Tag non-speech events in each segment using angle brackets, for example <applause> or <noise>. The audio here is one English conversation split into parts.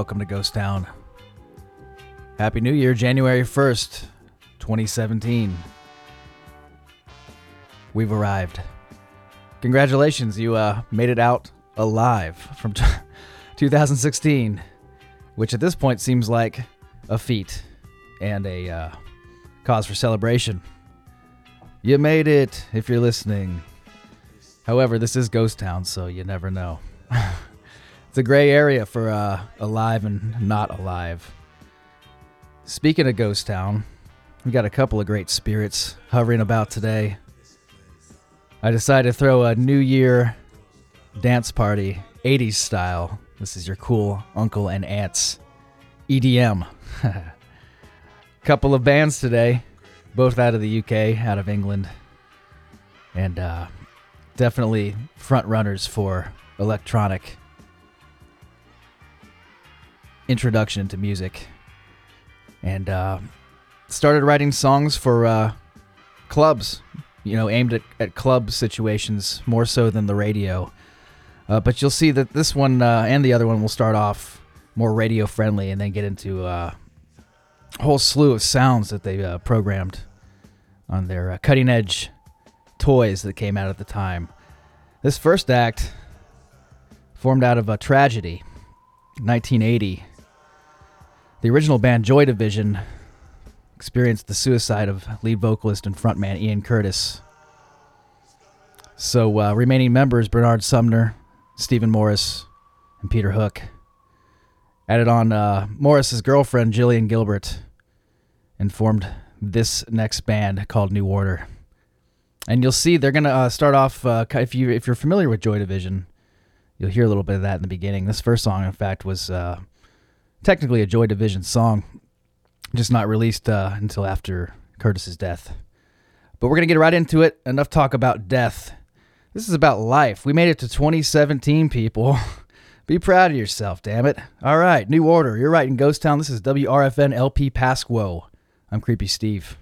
Welcome to Ghost Town. Happy New Year, January 1st, 2017. We've arrived. Congratulations, you uh, made it out alive from t- <laughs> 2016, which at this point seems like a feat and a uh, cause for celebration. You made it if you're listening. However, this is Ghost Town, so you never know. <laughs> it's a gray area for uh, alive and not alive. Speaking of Ghost Town, we got a couple of great spirits hovering about today. I decided to throw a New Year dance party, 80s style. This is your cool uncle and aunts EDM. <laughs> couple of bands today, both out of the UK, out of England, and uh, definitely front runners for electronic introduction to music. And uh, started writing songs for uh, clubs, you know, aimed at, at club situations more so than the radio. Uh, but you'll see that this one uh, and the other one will start off more radio friendly and then get into uh, a whole slew of sounds that they uh, programmed on their cutting edge toys that came out at the time. This first act formed out of a tragedy, 1980. The original band Joy Division experienced the suicide of lead vocalist and frontman Ian Curtis. So, uh, remaining members Bernard Sumner, Stephen Morris, and Peter Hook added on uh, Morris's girlfriend Gillian Gilbert and formed this next band called New Order. And you'll see they're gonna uh, start off uh, if you if you're familiar with Joy Division, you'll hear a little bit of that in the beginning. This first song, in fact, was uh, technically a Joy Division song, just not released uh, until after Curtis's death. But we're gonna get right into it. Enough talk about death. This is about life. We made it to 2017, people. <laughs> Be proud of yourself, damn it. All right, New Order. You're right in Ghost Town. This is WRFN LP Pasquo. I'm Creepy Steve.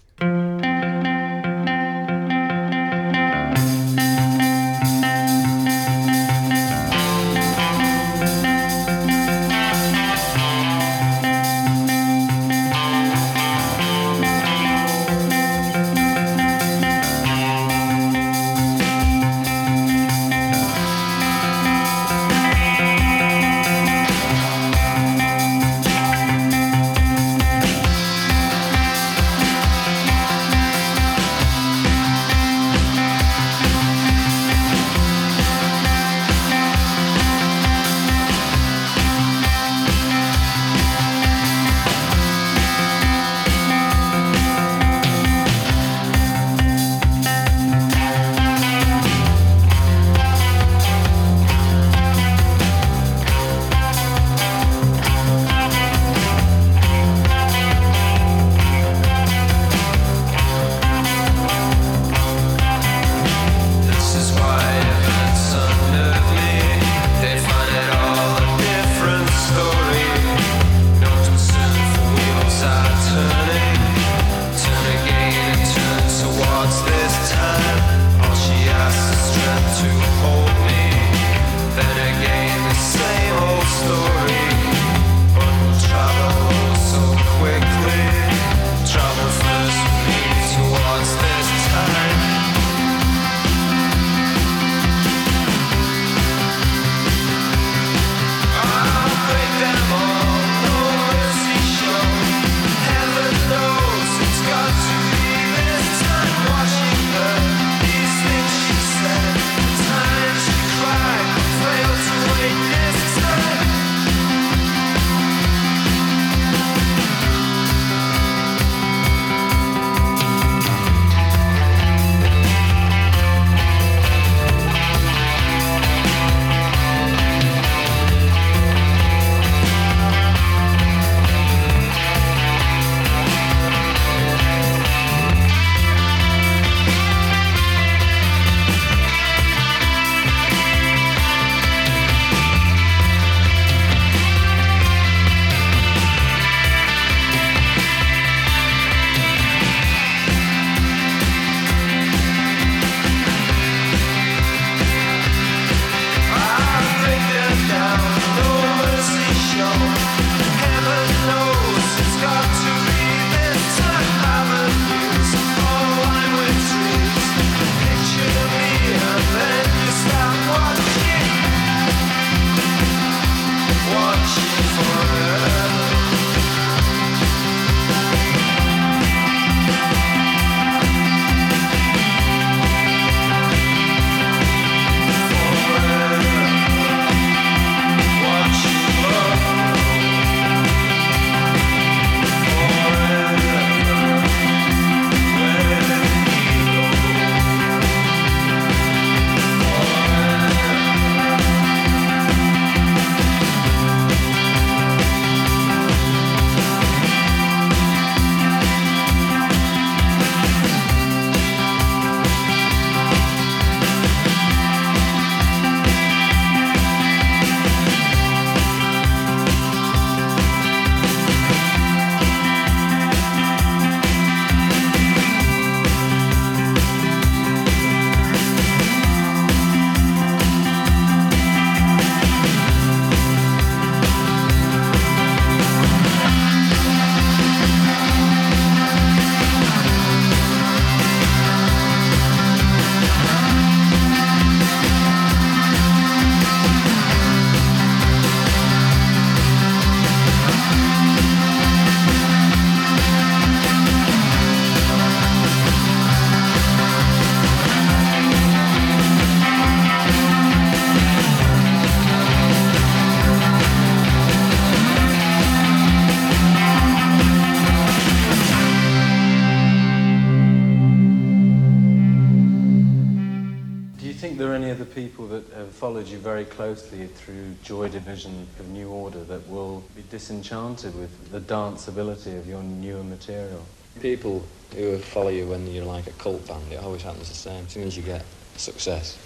Through Joy Division of New Order that will be disenchanted with the danceability of your newer material? People who follow you when you're like a cult band, it always happens the same. As soon as you get success,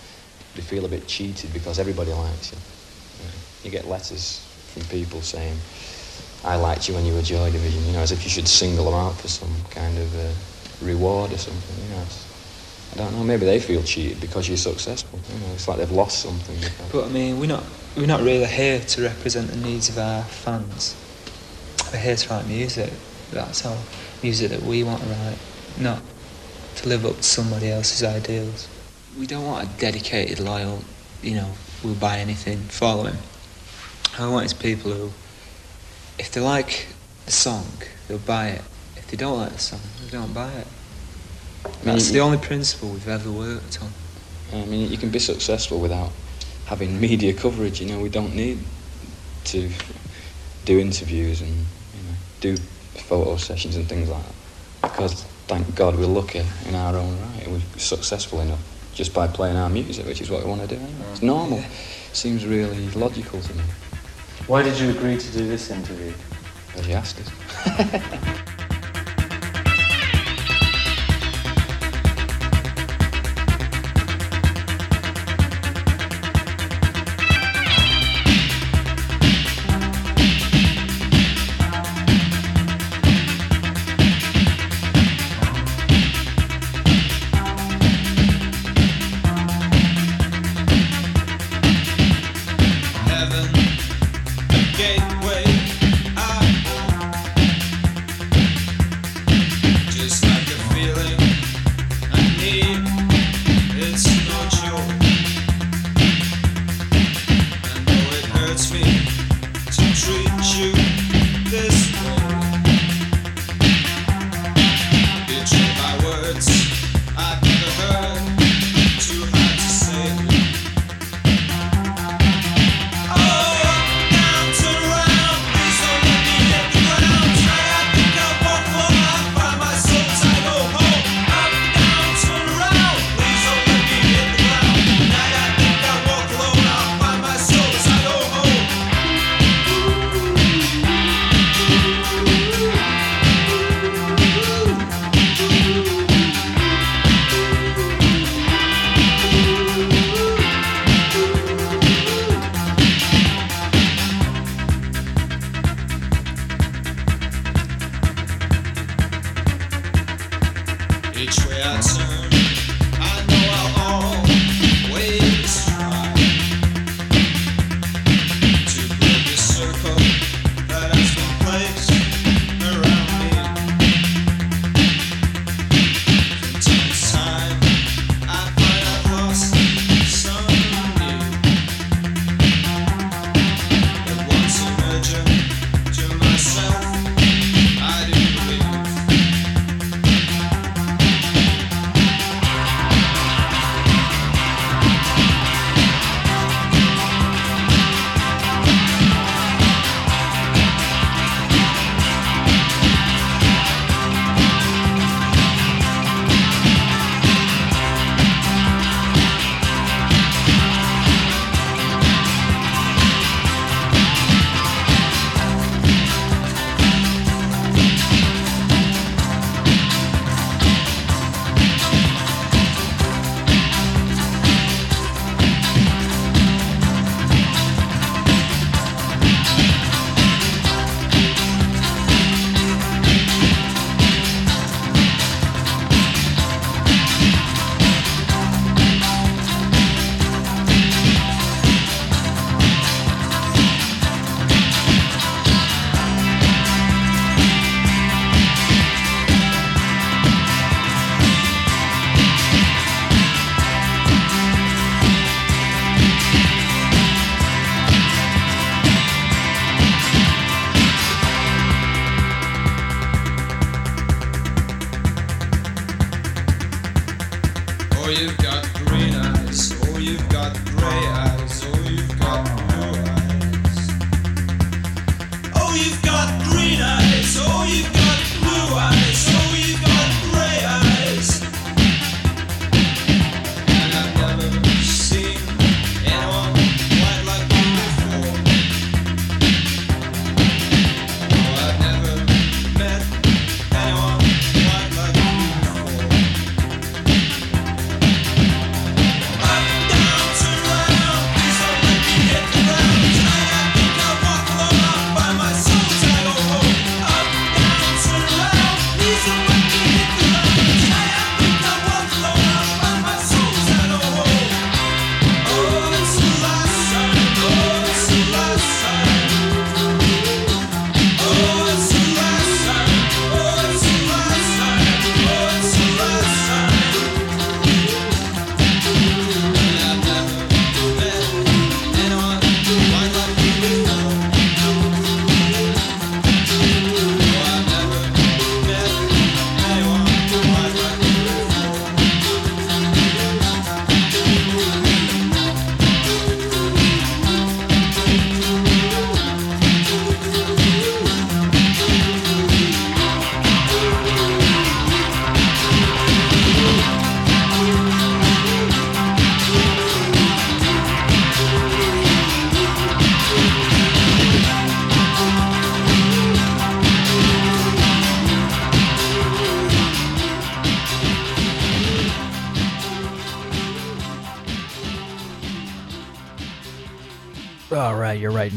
they feel a bit cheated because everybody likes you. You, you get letters from people saying, I liked you when you were Joy Division, you know, as if you should single them out for some kind of uh, reward or something, you know. I don't know, maybe they feel cheated because you're successful. You know, it's like they've lost something. But I mean, we're not, we're not really here to represent the needs of our fans. We're here to write music. That's all. Music that we want to write, not to live up to somebody else's ideals. We don't want a dedicated, loyal, you know, will buy anything, following. I want is people who, if they like the song, they'll buy it. If they don't like the song, they don't buy it. That's the only principle we've ever worked on. I mean, you can be successful without having media coverage. You know, we don't need to do interviews and you know, do photo sessions and things like that because thank God we're lucky in our own right. We're successful enough just by playing our music, which is what we want to do. Anyway. It's normal. Yeah. Seems really logical to me. Why did you agree to do this interview? Because you asked us. <laughs>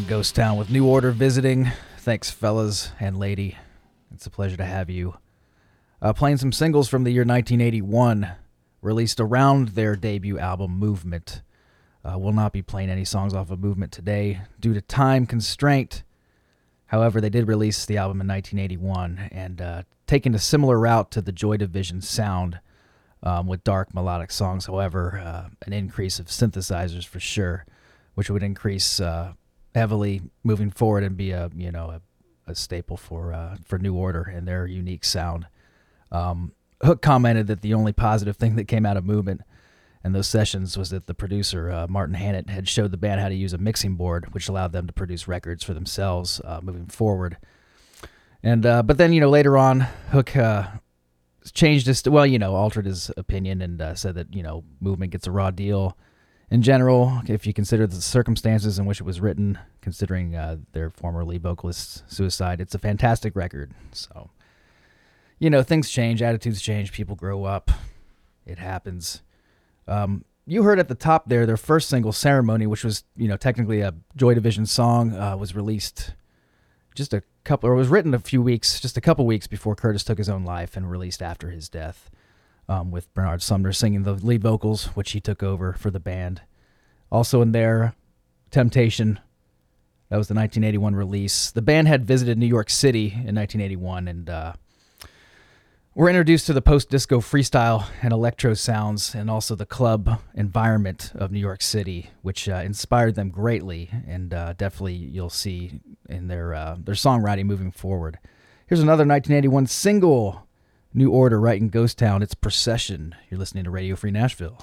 Ghost Town with New Order visiting. Thanks, fellas and lady. It's a pleasure to have you. Uh, playing some singles from the year 1981, released around their debut album, Movement. Uh, we'll not be playing any songs off of Movement today due to time constraint. However, they did release the album in 1981 and uh, taking a similar route to the Joy Division sound um, with dark melodic songs. However, uh, an increase of synthesizers for sure, which would increase uh, heavily moving forward and be a you know a, a staple for uh, for New Order and their unique sound. Um, Hook commented that the only positive thing that came out of Movement and those sessions was that the producer uh, Martin Hannett had showed the band how to use a mixing board, which allowed them to produce records for themselves uh, moving forward. And uh, but then you know later on, Hook uh, changed his well, you know, altered his opinion and uh, said that you know Movement gets a raw deal. In general, if you consider the circumstances in which it was written, considering uh, their former lead vocalist's suicide, it's a fantastic record. So, you know, things change, attitudes change, people grow up. It happens. Um, you heard at the top there their first single, "Ceremony," which was you know technically a Joy Division song, uh, was released just a couple, or was written a few weeks, just a couple weeks before Curtis took his own life, and released after his death, um, with Bernard Sumner singing the lead vocals, which he took over for the band. Also in there, "Temptation." That was the 1981 release. The band had visited New York City in 1981 and. Uh, we're introduced to the post disco freestyle and electro sounds, and also the club environment of New York City, which uh, inspired them greatly, and uh, definitely you'll see in their uh, their songwriting moving forward. Here's another 1981 single, New Order, right in Ghost Town. It's Procession. You're listening to Radio Free Nashville.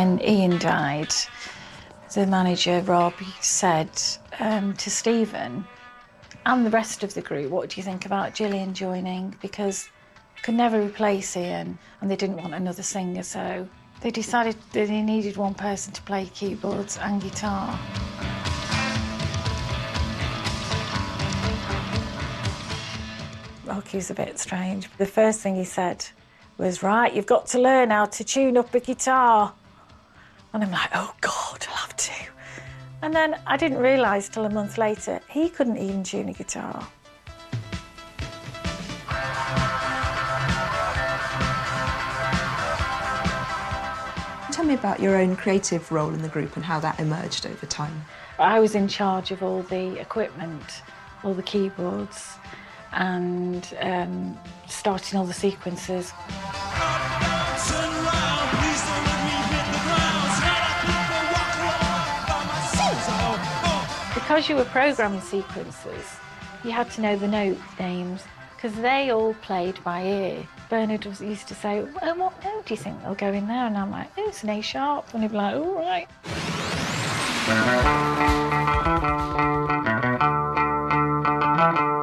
When Ian died, the manager, Rob, said um, to Stephen and the rest of the group, What do you think about Gillian joining? Because could never replace Ian and they didn't want another singer, so they decided that they needed one person to play keyboards and guitar. Rocky's a bit strange. The first thing he said was, Right, you've got to learn how to tune up a guitar. And I'm like, Oh God, I'll have to. And then I didn't realise till a month later, he couldn't even tune a guitar. Tell me about your own creative role in the group and how that emerged over time. I was in charge of all the equipment, all the keyboards, and um, starting all the sequences. Because you were programming sequences, you had to know the note names because they all played by ear. Bernard was, used to say, well, what note do you think they'll go in there? And I'm like, oh, it's an A sharp. And he'd be like, all right. Won't you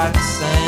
and the wrinkles.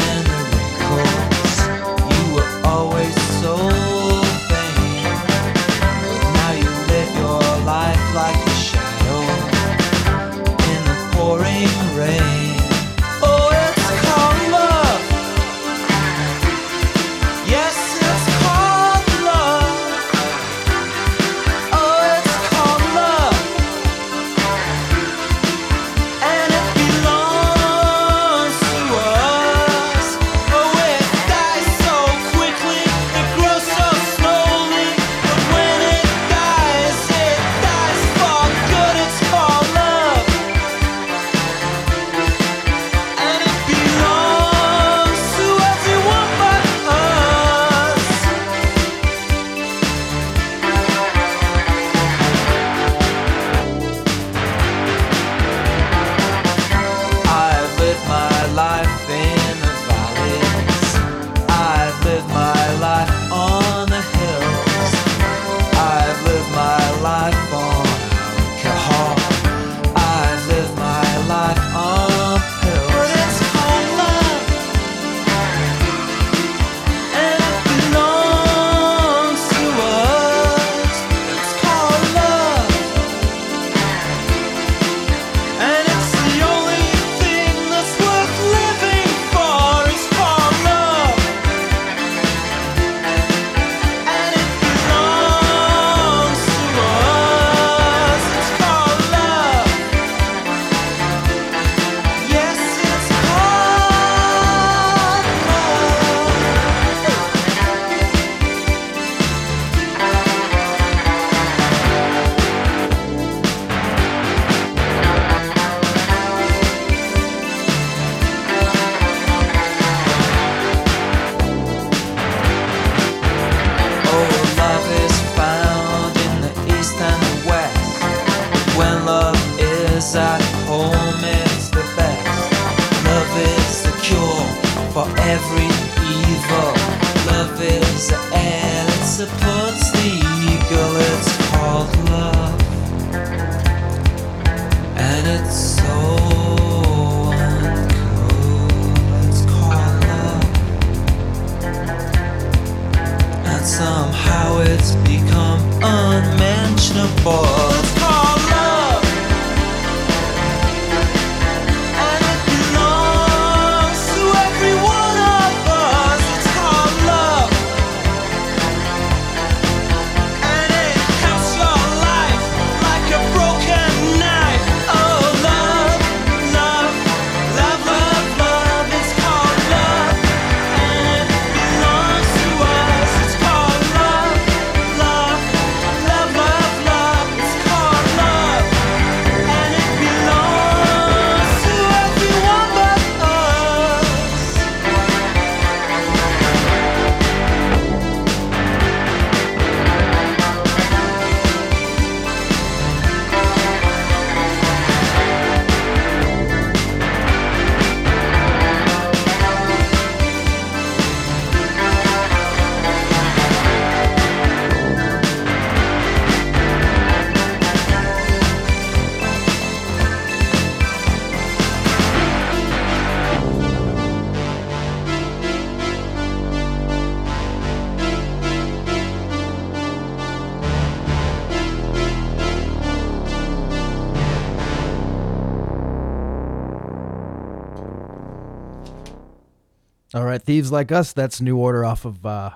All right, Thieves Like Us, that's New Order off of, uh,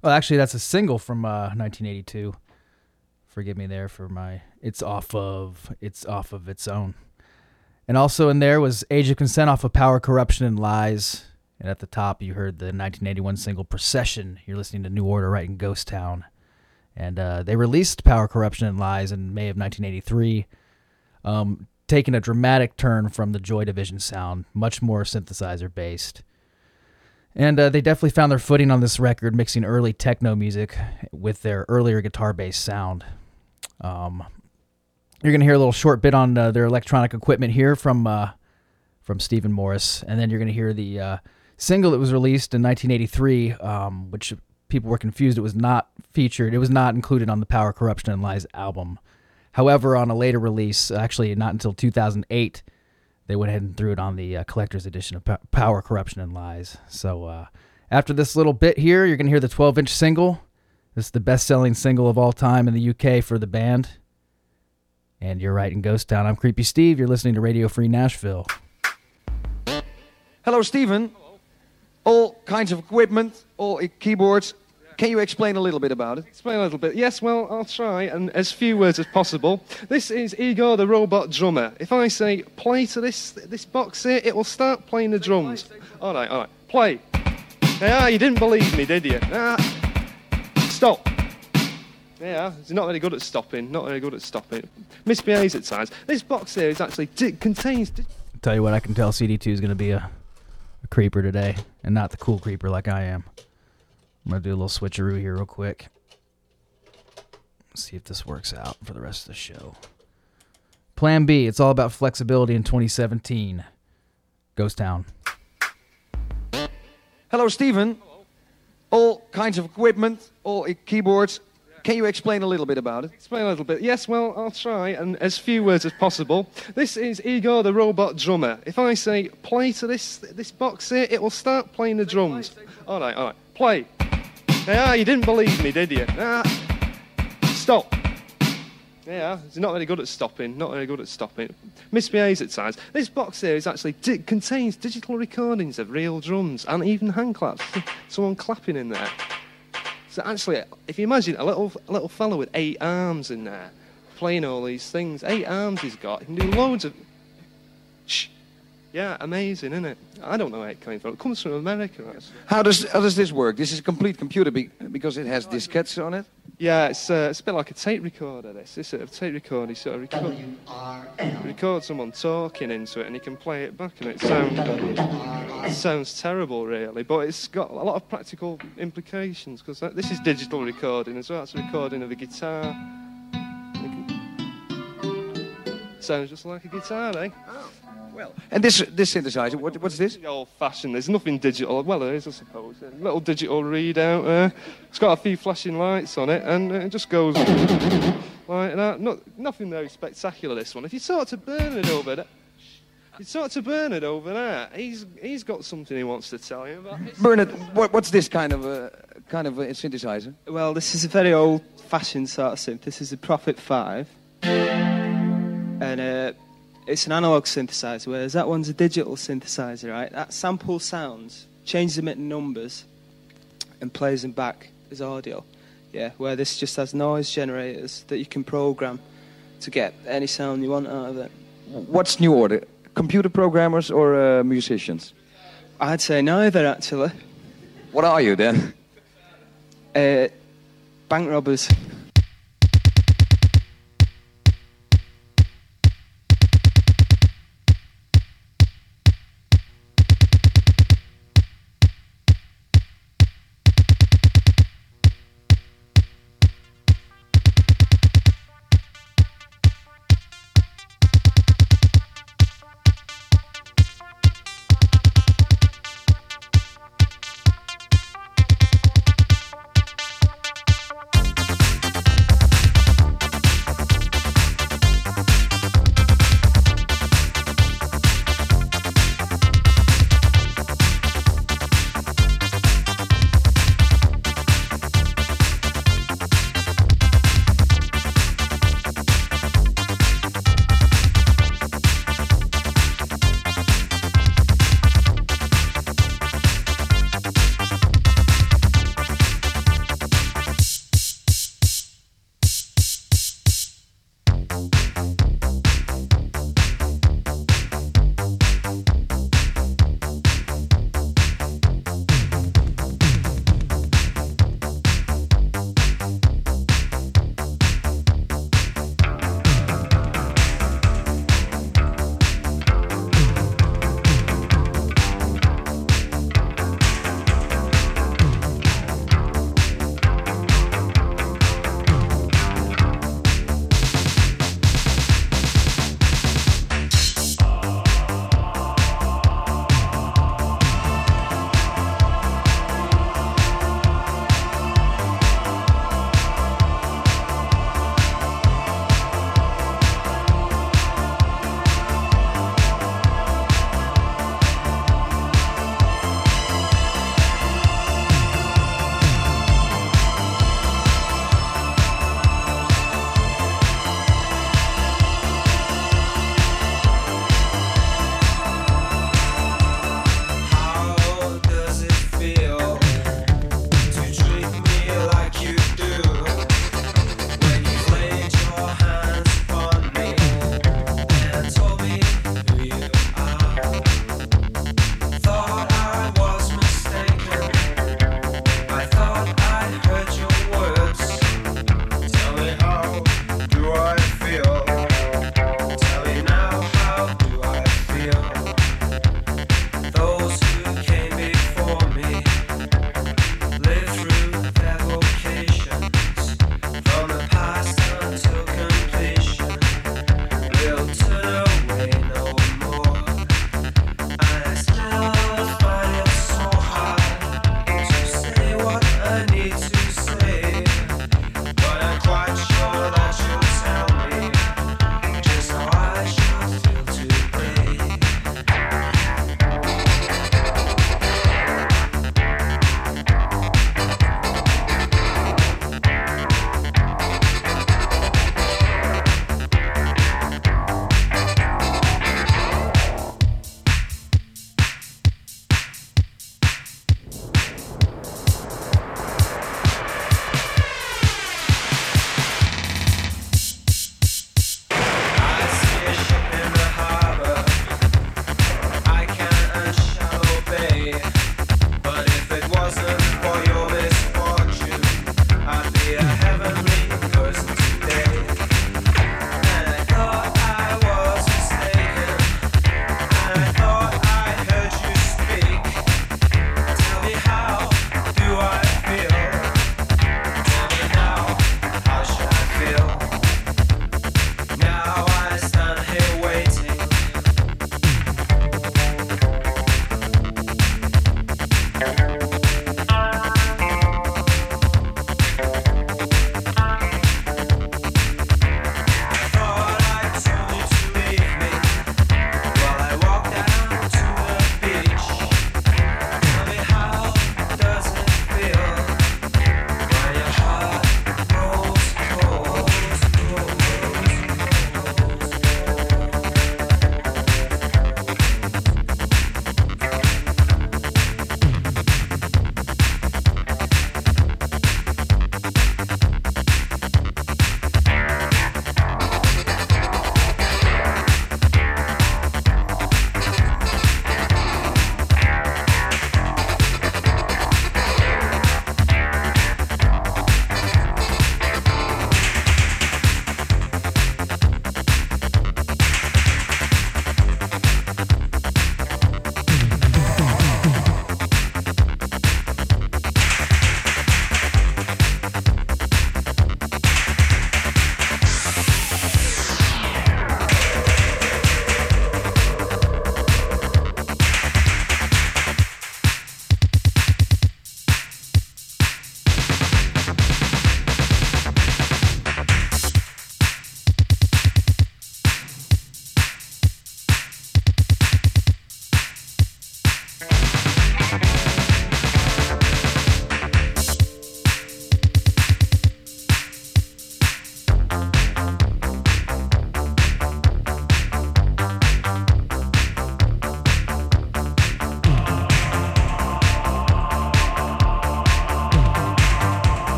well, actually, that's a single from uh, 1982. Forgive me there for my, it's off of, it's off of its own. And also in there was Age of Consent off of Power, Corruption, and Lies. And at the top, you heard the 1981 single Procession. You're listening to New Order right in Ghost Town. And uh, they released Power, Corruption, and Lies in May of 1983, um, taking a dramatic turn from the Joy Division sound, much more synthesizer based. And uh, they definitely found their footing on this record, mixing early techno music with their earlier guitar based sound. Um, you're going to hear a little short bit on uh, their electronic equipment here from uh, from Stephen Morris, and then you're going to hear the uh, single that was released in 1983, um, which people were confused. It was not featured. It was not included on the Power, Corruption, and Lies album. However, on a later release, actually not until 2008, they went ahead and threw it on the uh, collector's edition of Pow- Power, Corruption, and Lies. So uh, after this little bit here, you're going to hear the 12 inch single. This is the best selling single of all time in the UK for the band. And you're right in Ghost Town. I'm Creepy Steve. You're listening to Radio Free Nashville. Hello, Stephen. All kinds of equipment, all keyboards. Can you explain a little bit about it? Explain a little bit. Yes, well, I'll try, and as few words as possible. This is Igor the robot drummer. If I say play to this this box here, it will start playing the drums. All right, all right, play. Ah, you didn't believe me, did you? Ah, stop. Yeah, he's not very good at stopping. Not very good at stopping. Misbehaves at times. This box here is actually di- contains. Di- Tell you what, I can tell CD2 is going to be a, a creeper today, and not the cool creeper like I am. I'm going to do a little switcheroo here, real quick. See if this works out for the rest of the show. Plan B, it's all about flexibility in 2017. Ghost Town. Hello, Stephen. All kinds of equipment, all i- keyboards. Can you explain a little bit about it? Explain a little bit. Yes, well, I'll try, and as few words as possible. This is Igor the robot drummer. If I say play to this this box here, it will start playing the drums. All right, all right, play. Ah, you didn't believe me, did you? Ah, stop. Yeah, he's not very good at stopping. Not very good at stopping. Misbehaves at times. This box here is actually di- contains digital recordings of real drums and even hand claps. <laughs> Someone clapping in there. So actually, if you imagine a little a little fellow with eight arms in there, playing all these things, eight arms he's got, he can do loads of. Shh. Yeah, amazing, isn't it? I don't know where it came from. It comes from America. Actually. How does how does this work? This is a complete computer be, because it has diskettes on it. Yeah, it's uh, it's a bit like a tape recorder. This this sort of tape recorder. You sort of record, record someone talking into it, and you can play it back, and it sounds it sounds terrible, really. But it's got a lot of practical implications because this is digital recording as well. It's a recording of a guitar. Sounds just like a guitar, eh? Oh, Well, and this this synthesizer, what, what's this? Old fashioned. There's nothing digital. Well, there is, I suppose. A little digital readout there. It's got a few flashing lights on it, and it just goes like that. Not, nothing very spectacular. This one. If you talk to Bernard over there, you talk to Bernard over there. He's he's got something he wants to tell you about. Bernard, what, what's this kind of a kind of a synthesizer? Well, this is a very old-fashioned sort of synth. This is a Prophet 5. And uh, it's an analog synthesizer, whereas that one's a digital synthesizer, right? That samples sounds, changes them into numbers, and plays them back as audio. Yeah, where this just has noise generators that you can program to get any sound you want out of it. What's new order? Computer programmers or uh, musicians? I'd say neither, actually. What are you then? Uh, bank robbers.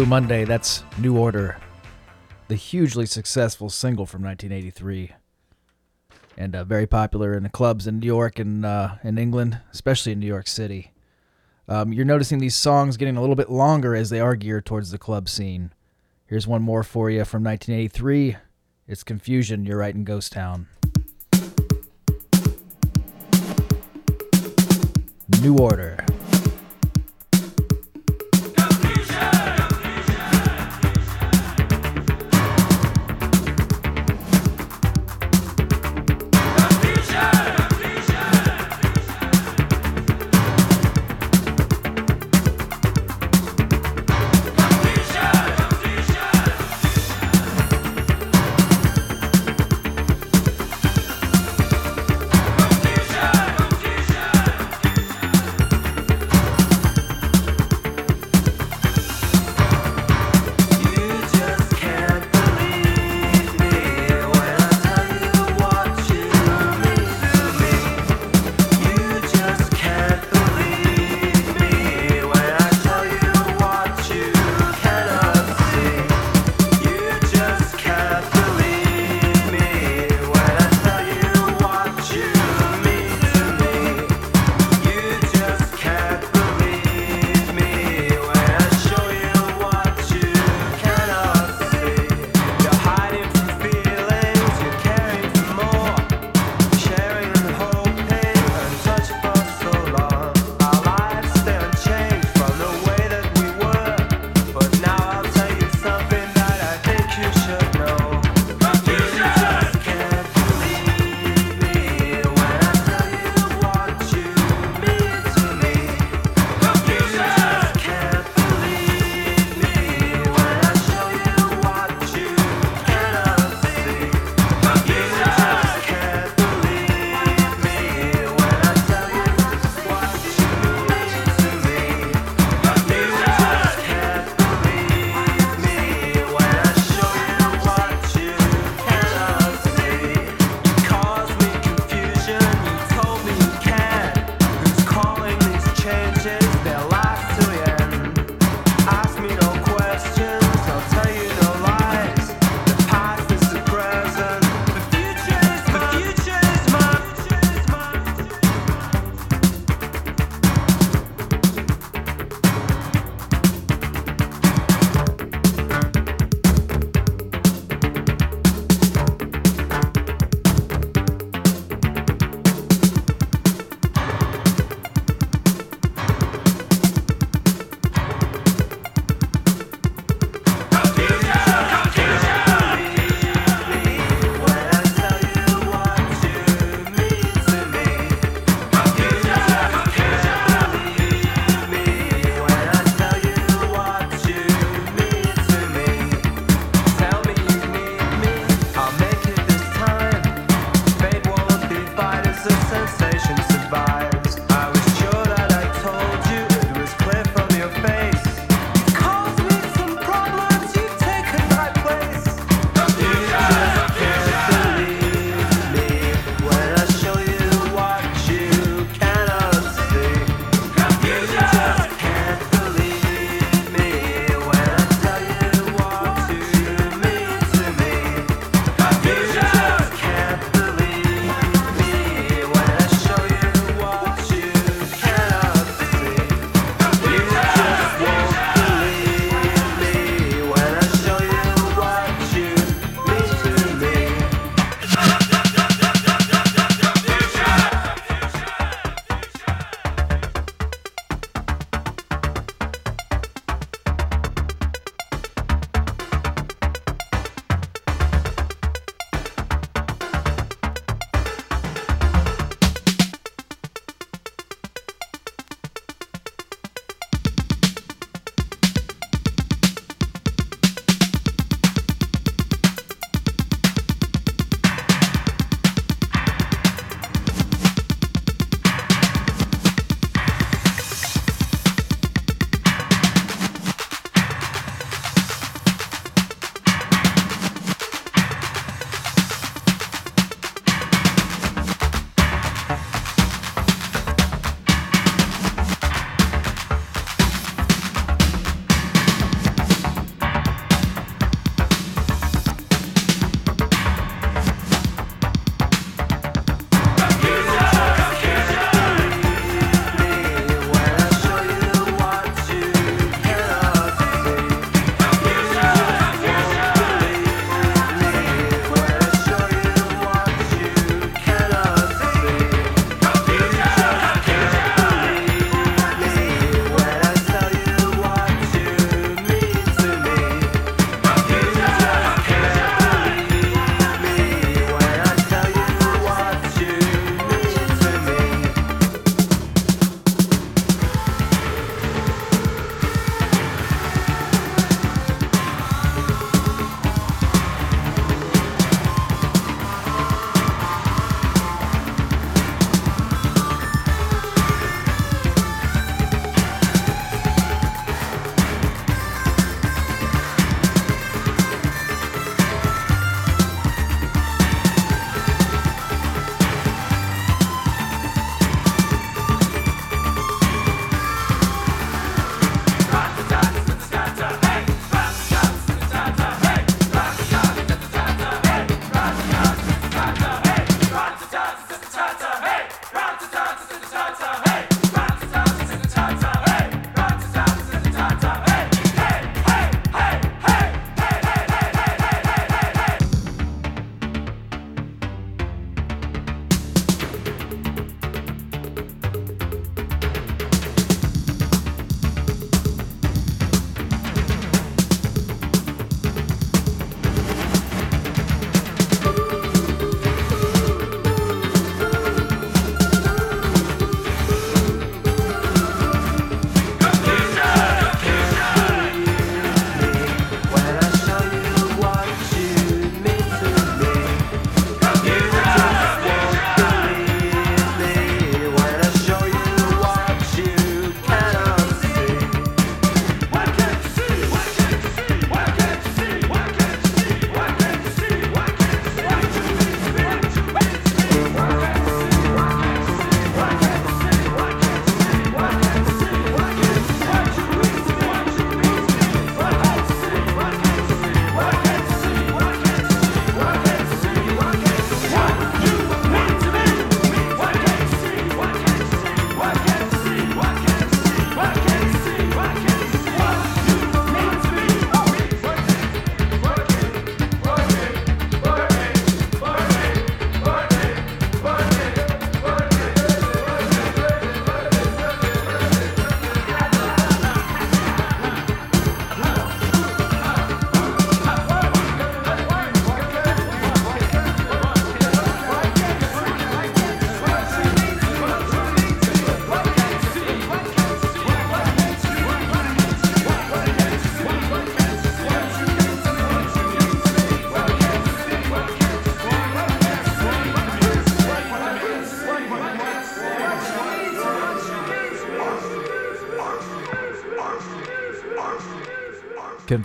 Blue Monday, that's New Order, the hugely successful single from 1983. And uh, very popular in the clubs in New York and uh, in England, especially in New York City. Um, you're noticing these songs getting a little bit longer as they are geared towards the club scene. Here's one more for you from 1983. It's Confusion, You're Right in Ghost Town. New Order.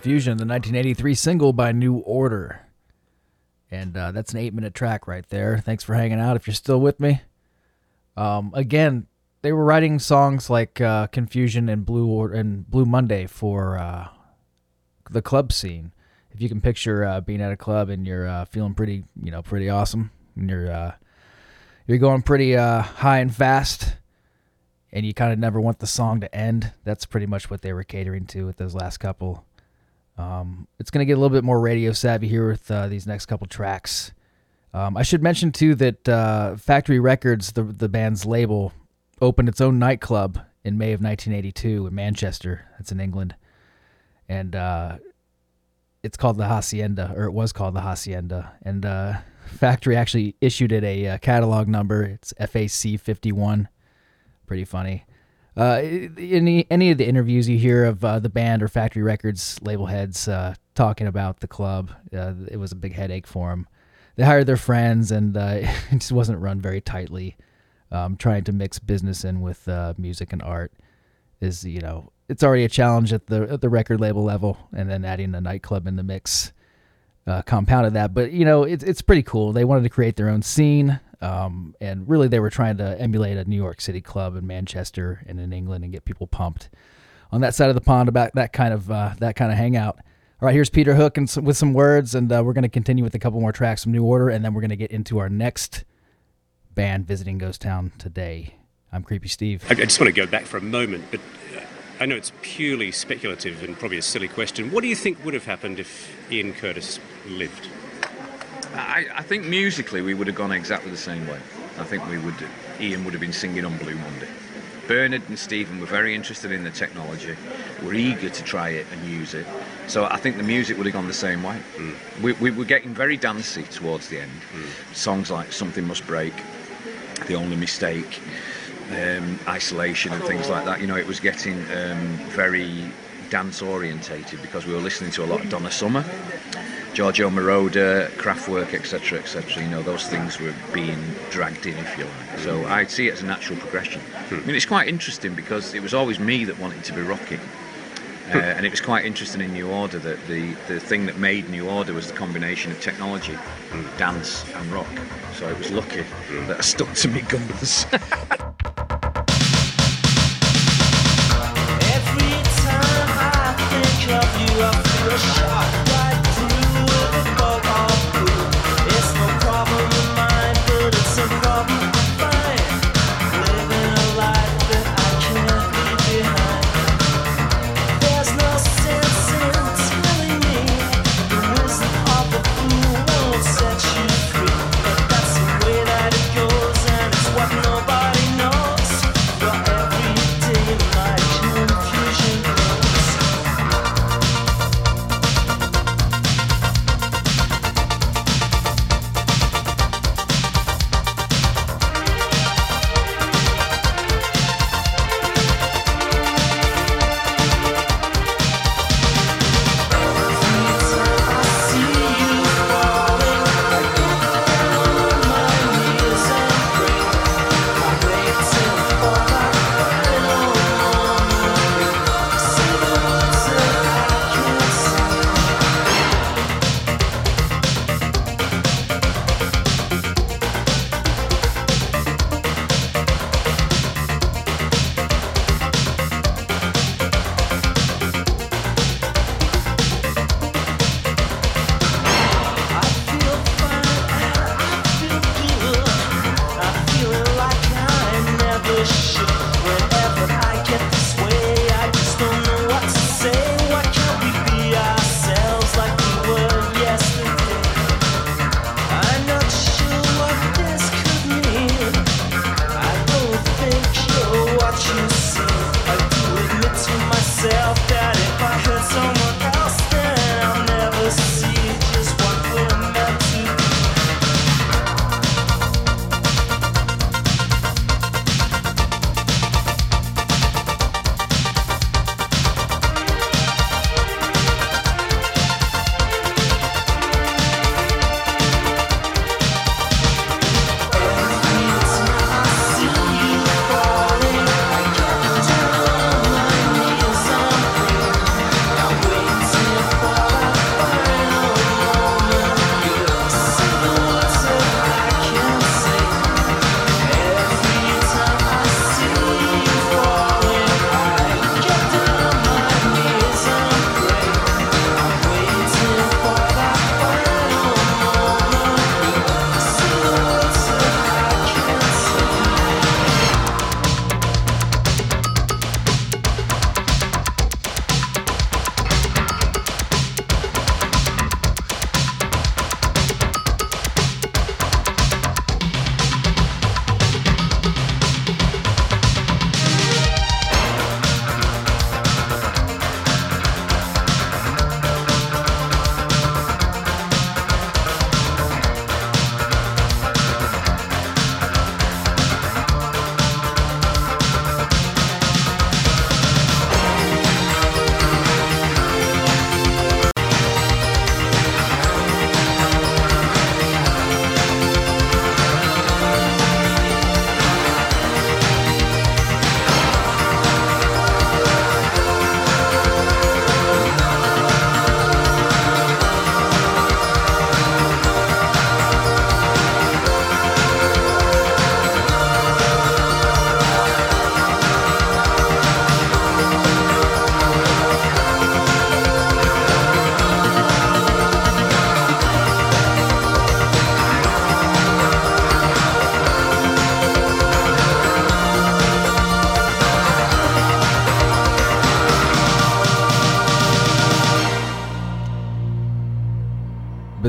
Confusion, the 1983 single by New Order. And uh, that's an eight minute track right there. Thanks for hanging out if you're still with me. Um, again, they were writing songs like uh, Confusion and Blue or- and Blue Monday for uh, the club scene. If you can picture uh, being at a club and you're uh, feeling pretty, you know, pretty awesome, and you're uh, you're going pretty high and fast, and you kind of never want the song to end. That's pretty much what they were catering to with those last couple. Um, it's going to get a little bit more radio savvy here with uh, these next couple tracks. Um, I should mention too that uh, Factory Records, the the band's label, opened its own nightclub in May of 1982 in Manchester. That's in England, and uh, it's called the Hacienda, or it was called the Hacienda. And uh, Factory actually issued it a, uh catalog number. It's FAC 51. Pretty funny. Uh, any any of the interviews you hear of uh, the band or Factory Records label heads uh, talking about the club, uh, it was a big headache for them. They hired their friends, and uh, <laughs> it just wasn't run very tightly. Um, trying to mix business in with uh, music and art is, you know, it's already a challenge at the at the record label level, and then adding a nightclub in the mix compounded that. But you know, it's it's pretty cool. They wanted to create their own scene, um, and really they were trying to emulate a New York City club in Manchester and in England and get people pumped on that side of the pond about that kind of uh, that kind of hangout. All right, here's Peter Hook and some, with some words, and uh, we're going to continue with a couple more tracks from New Order, and then we're going to get into our next band visiting Ghost Town today. I'm Creepy Steve. I just want to go back for a moment, but uh, I know it's purely speculative and probably a silly question. What do you think would have happened if Ian Curtis lived? I, I think musically we would have gone exactly the same way. I think we would. Ian would have been singing on Blue Monday. Bernard and Stephen were very interested in the technology, were eager to try it and use it. So I think the music would have gone the same way. We, we were getting very dancey towards the end. Songs like Something Must Break, The Only Mistake, um, Isolation, and things like that. You know, it was getting um, very dance orientated because we were listening to a lot of Donna Summer. Giorgio Moroder, Kraftwerk, etc., etc. You know, those things were being dragged in, if you like. So mm. I'd see it as a natural progression. Hmm. I mean, it's quite interesting because it was always me that wanted to be rocking. Hmm. Uh, and it was quite interesting in New Order that the, the thing that made New Order was the combination of technology, hmm. dance, and rock. So it was lucky that I stuck to my guns. <laughs>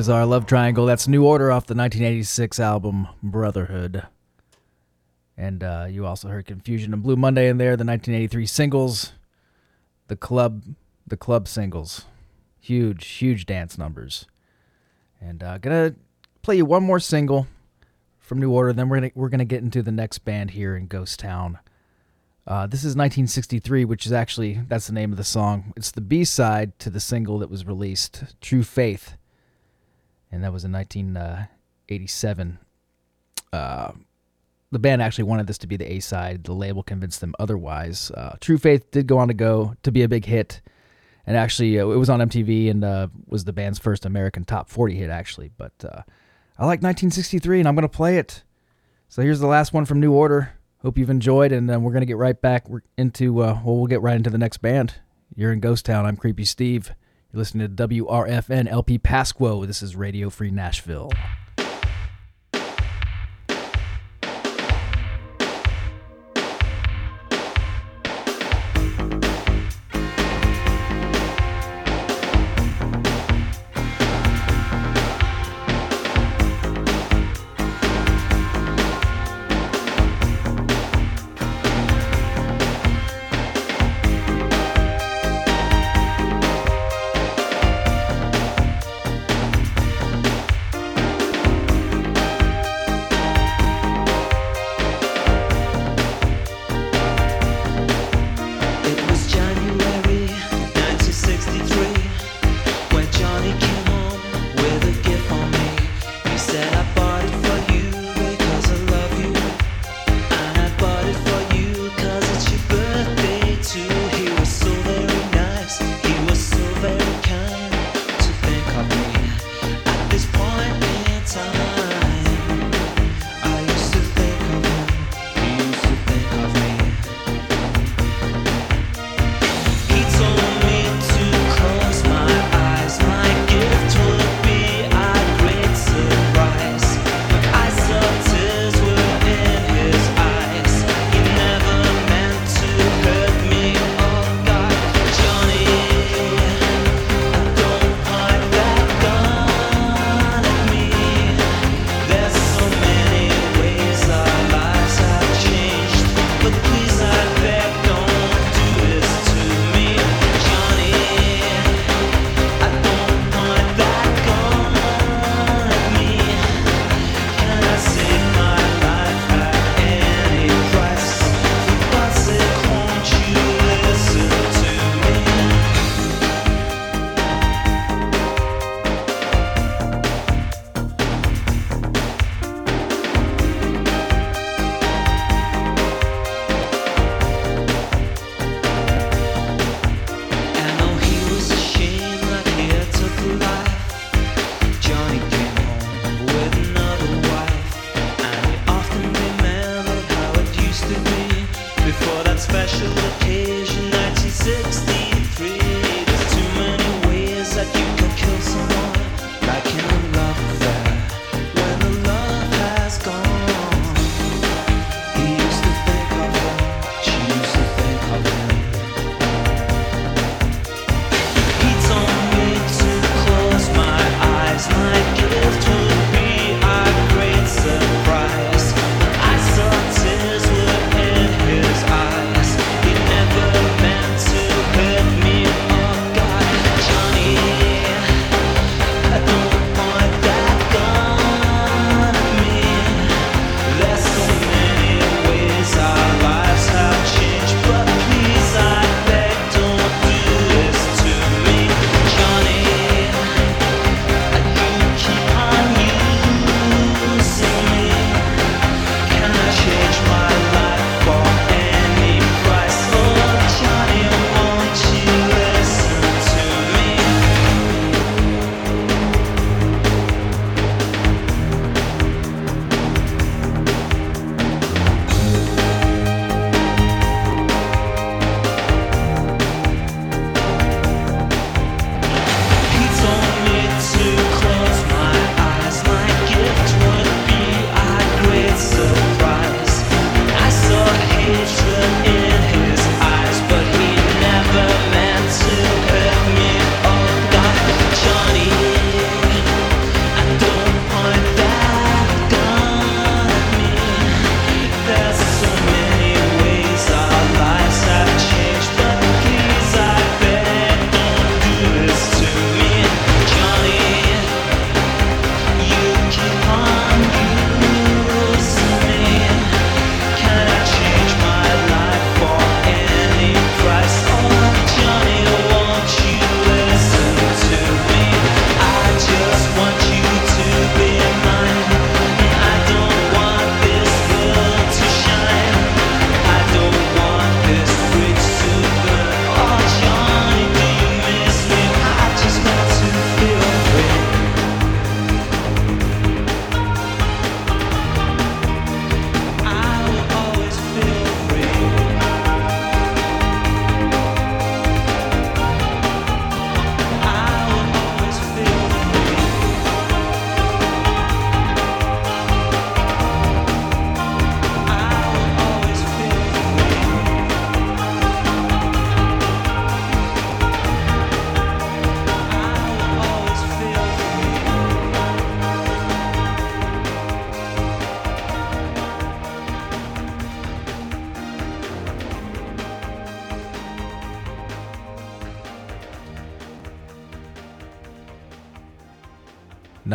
Bizarre Love Triangle. That's New Order off the 1986 album Brotherhood. And uh, you also heard Confusion and Blue Monday in there, the 1983 singles, the club, the club singles, huge, huge dance numbers. And uh, gonna play you one more single from New Order, then we're gonna we're gonna get into the next band here in Ghost Town. Uh, this is 1963, which is actually that's the name of the song. It's the B side to the single that was released, True Faith and that was in 1987. Uh, the band actually wanted this to be the A side. The label convinced them otherwise. Uh, True Faith did go on to go to be a big hit, and actually uh, it was on MTV and uh, was the band's first American top 40 hit actually. But uh, I like 1963, and I'm gonna play it. So here's the last one from New Order. Hope you've enjoyed, and then we're gonna get right back into uh, well, we'll get right into the next band. You're in Ghost Town. I'm Creepy Steve. You're listening to WRFN LP Pasquo. This is Radio Free Nashville.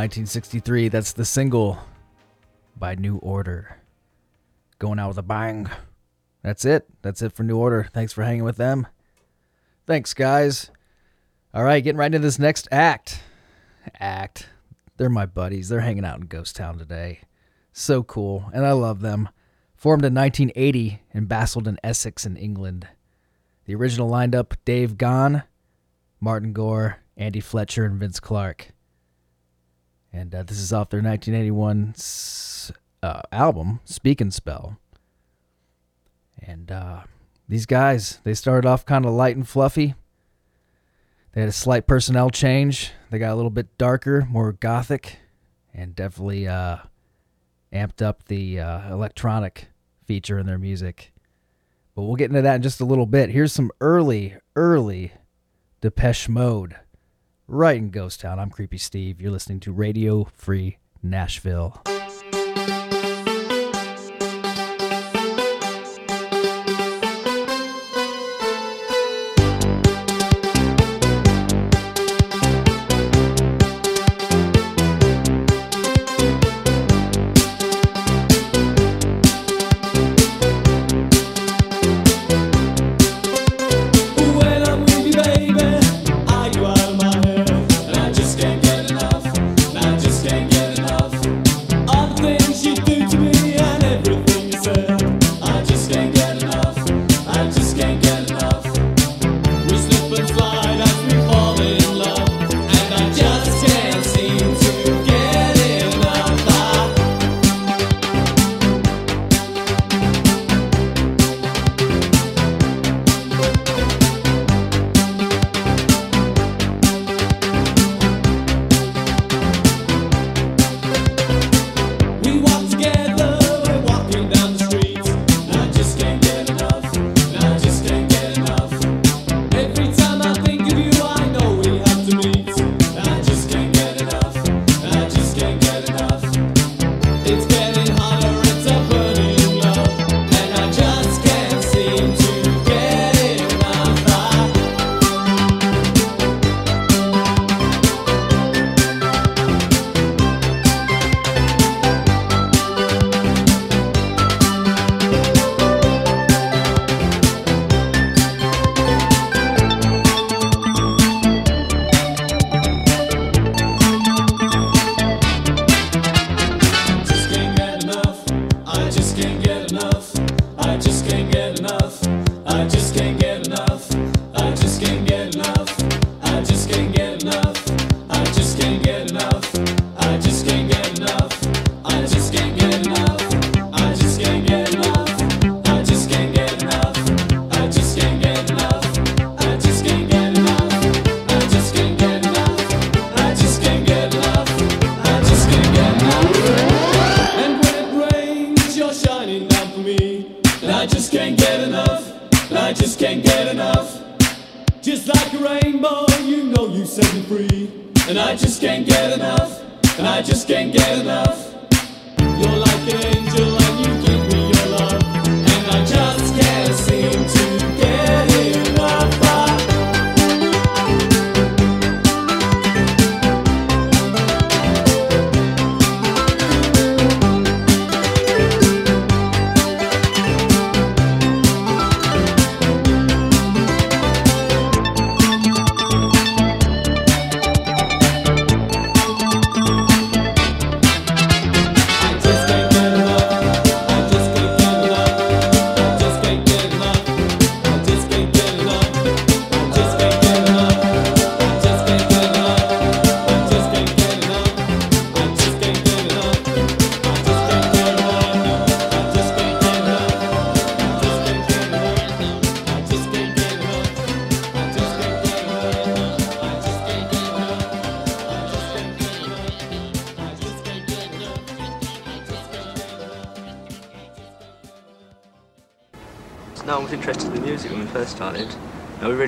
1963. That's the single by New Order. Going out with a bang. That's it. That's it for New Order. Thanks for hanging with them. Thanks, guys. All right, getting right into this next act. Act. They're my buddies. They're hanging out in Ghost Town today. So cool, and I love them. Formed in 1980 in Basildon, Essex, in England. The original lined up Dave Gahan, Martin Gore, Andy Fletcher, and Vince Clarke. And uh, this is off their 1981 s- uh, album, Speak and Spell. And uh, these guys, they started off kind of light and fluffy. They had a slight personnel change. They got a little bit darker, more gothic, and definitely uh, amped up the uh, electronic feature in their music. But we'll get into that in just a little bit. Here's some early, early Depeche Mode right in Ghost Town. I'm Creepy Steve. You're listening to Radio Free Nashville.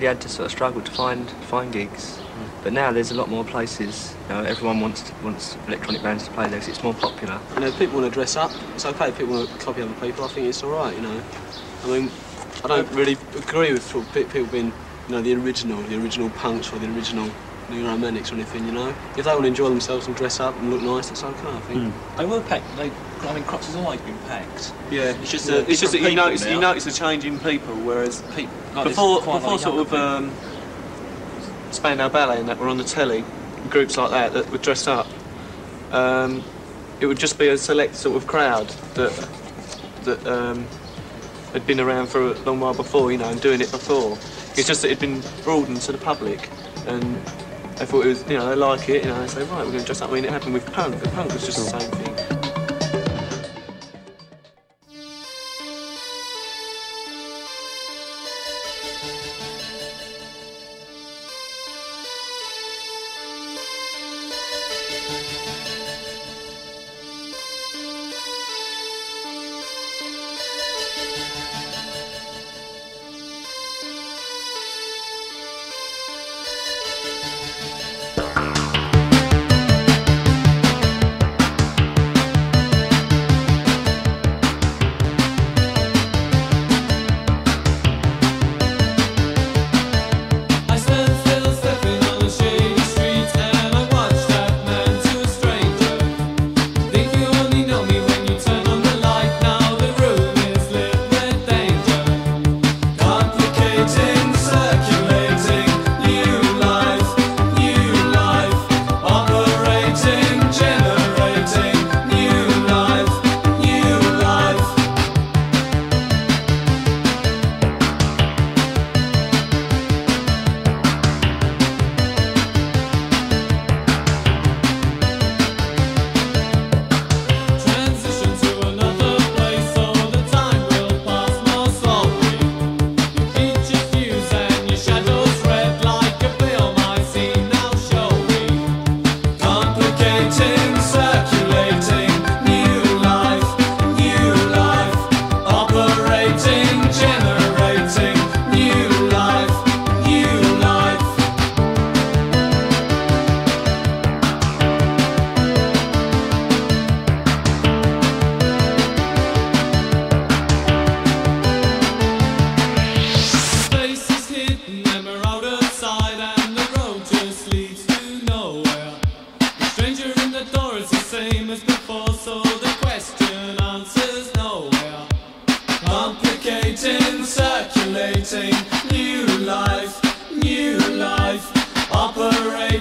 Really had to sort of struggle to find find gigs. But now there's a lot more places. You know, everyone wants wants electronic bands to play there 'cause it's more popular. You know, people want to dress up. It's okay if people want to copy other people. I think it's all right. You know, I mean, I don't really agree with sort of people being, you know, the original, the original punks or the original the romantics or anything, you know. If they want to enjoy themselves and dress up and look nice, that's okay, I think. Hmm. They were packed. They, I mean, Crocs has always been packed. Yeah, It's just a it's just that you different people notice you notice a change in people, whereas People- like before quite a lot before sort of um, Spandau Ballet and that were on the telly, groups like that that were dressed up. Um, it would just be a select sort of crowd that that um, had been around for a long while before, you know, and doing it before. It's just that it'd been broadened to the public, and they thought it was, you know, they like it, you know, they say, right, we're going to dress up. I mean, it happened with punk. The punk was just the same thing.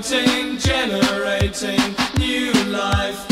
Operating, generating, new life,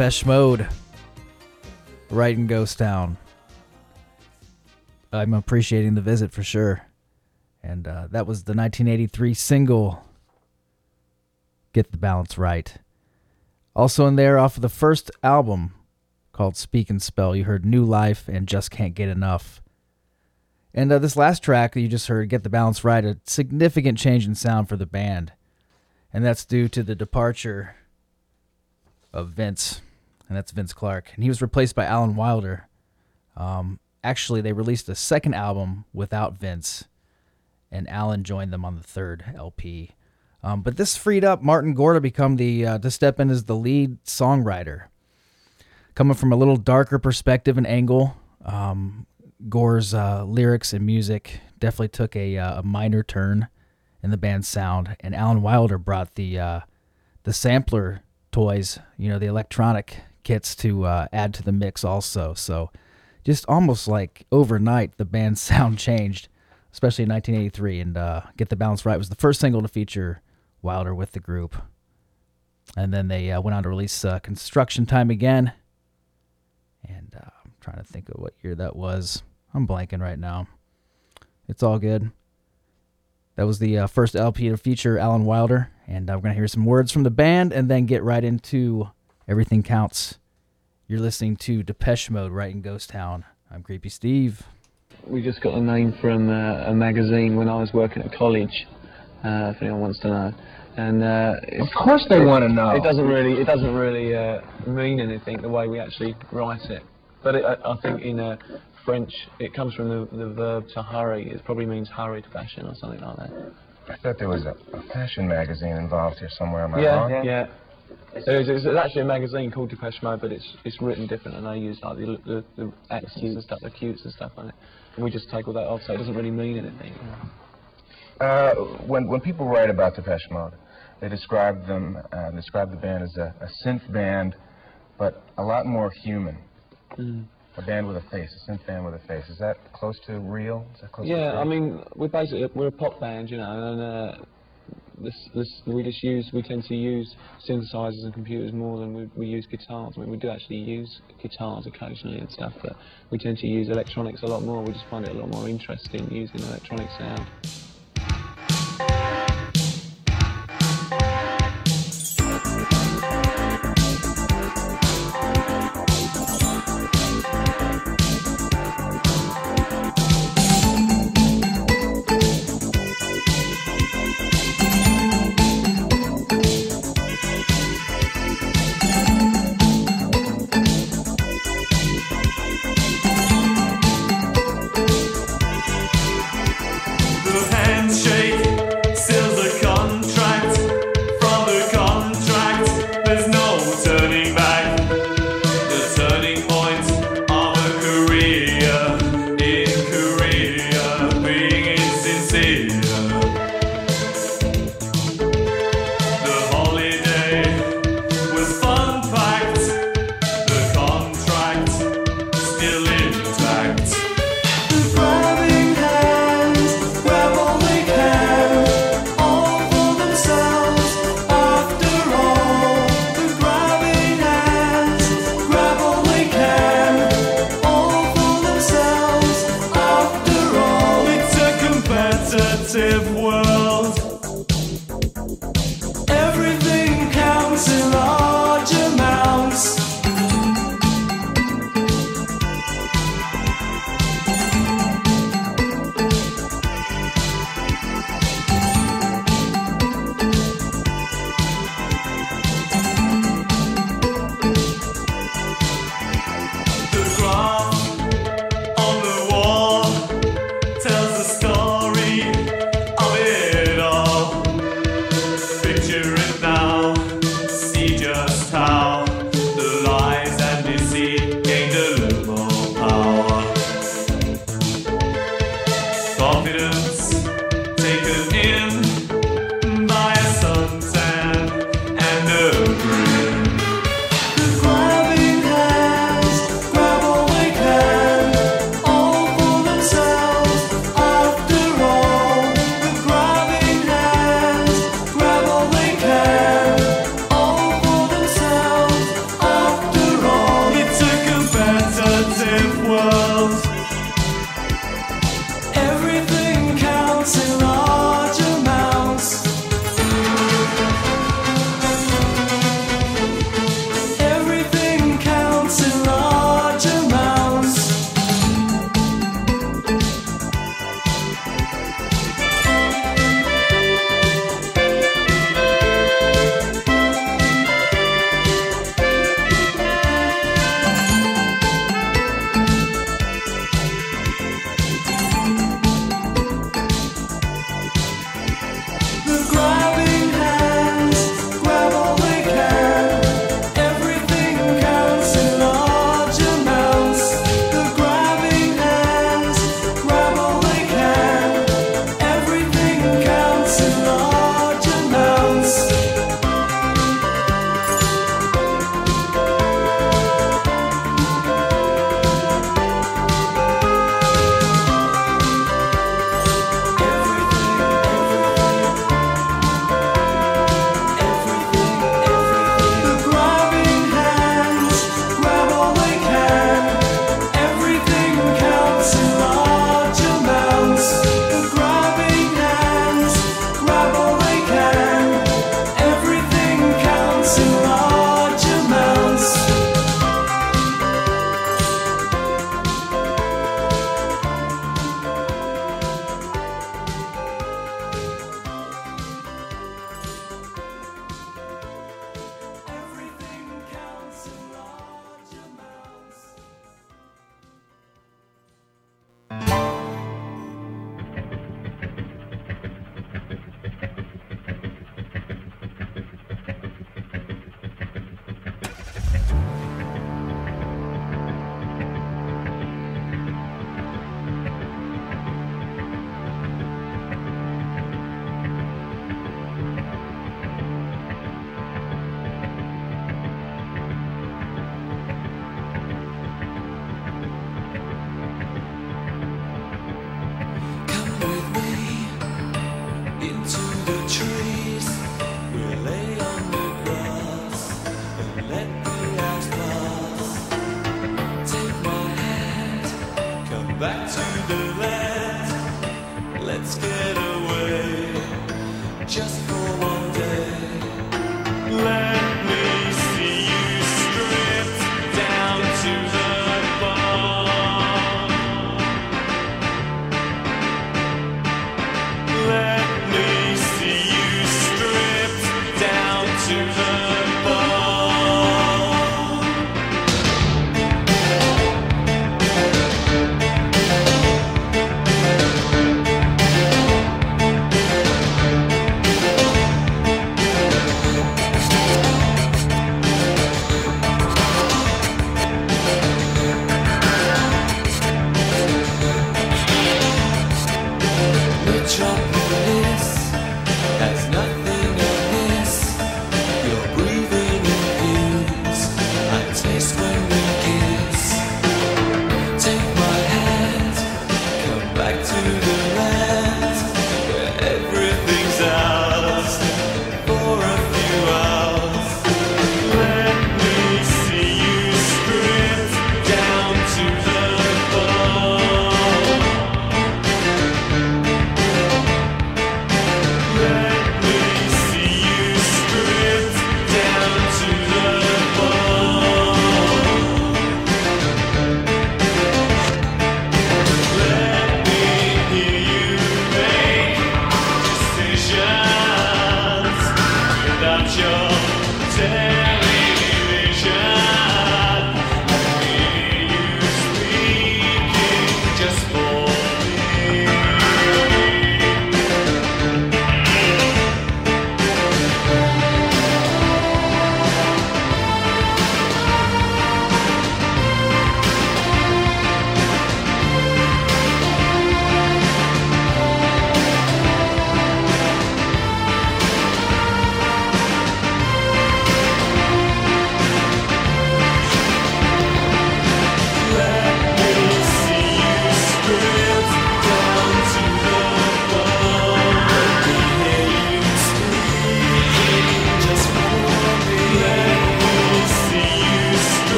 Depeche Mode. Right in Ghost Town. I'm appreciating the visit for sure. And uh, that was the 1983 single, Get the Balance Right. Also in there, off of the first album called Speak and Spell, you heard New Life and Just Can't Get Enough. And uh, this last track that you just heard, Get the Balance Right, a significant change in sound for the band. And that's due to the departure of Vince. And that's Vince Clarke. And he was replaced by Alan Wilder. Um, actually, they released a second album without Vince, and Alan joined them on the third LP. Um, but this freed up Martin Gore to become the uh, to step in as the lead songwriter, coming from a little darker perspective and angle. Um, Gore's uh, lyrics and music definitely took a, uh, a minor turn in the band's sound, and Alan Wilder brought the uh, the sampler toys, you know, the electronic kits to uh, add to the mix also. So, just almost like overnight, the band's <laughs> sound changed, especially in 1983. And uh, "Get the Balance Right" was the first single to feature Wilder with the group, and then they uh, went on to release uh, "Construction Time" again. And uh, I'm trying to think of what year that was. I'm blanking right now. It's all good. That was the uh, first LP to feature Alan Wilder, and we're gonna hear some words from the band, and then get right into everything counts. You're listening to Depeche Mode, right in Ghost Town. I'm Creepy Steve. We just got a name from uh, a magazine when I was working at college. Uh, if anyone wants to know, and uh, Of course they wanna know. It doesn't really, it doesn't really uh, mean anything the way we actually write it. But it, I, I think in uh, French, it comes from the, the verb to hurry. It probably means hurried fashion or something like that. I thought there was a, a fashion magazine involved here somewhere. Am I yeah, wrong? yeah. There's, there's actually a magazine called Depeche Mode, but it's it's written different, and they use like the the, the accents and stuff, the cutes and stuff on it. And we just take all that off, so it doesn't really mean anything. Uh, when when people write about Depeche Mode, they describe them, uh, describe the band as a, a synth band, but a lot more human. Mm. A band with a face, a synth band with a face. Is that close to real? Is that close to Yeah, real? I mean, we're basically we're a pop band, you know, and uh, this this we just use we tend to use synthesizers and computers more than we, we use guitars. I mean, we do actually use guitars occasionally and stuff, but we tend to use electronics a lot more. We just find it a lot more interesting using electronic sound.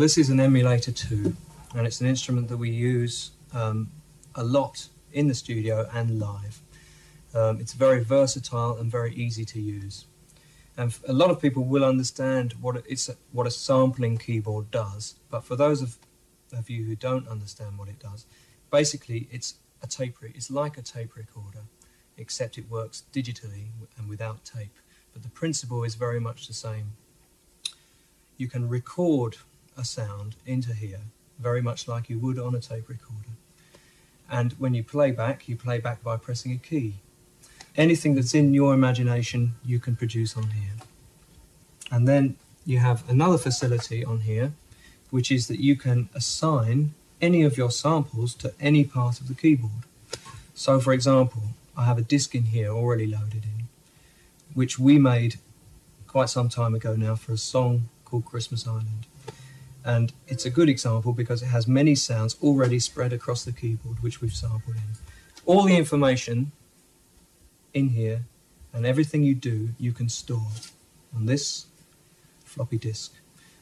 This is an Emulator II, and it's an instrument that we use um, a lot in the studio and live. Um, it's very versatile and very easy to use. And a lot of people will understand what it's what a sampling keyboard does, but for those of, of you who don't understand what it does, basically it's a tape. It's like a tape recorder, except it works digitally and without tape. But the principle is very much the same. You can record a sound into here, very much like you would on a tape recorder. And when you play back, you play back by pressing a key. Anything that's in your imagination, you can produce on here. And then you have another facility on here, which is that you can assign any of your samples to any part of the keyboard. So, for example, I have a disc in here already loaded in, which we made quite some time ago now for a song called Christmas Island. And it's a good example because it has many sounds already spread across the keyboard, which we've sampled in. All the information in here and everything you do, you can store on this floppy disk.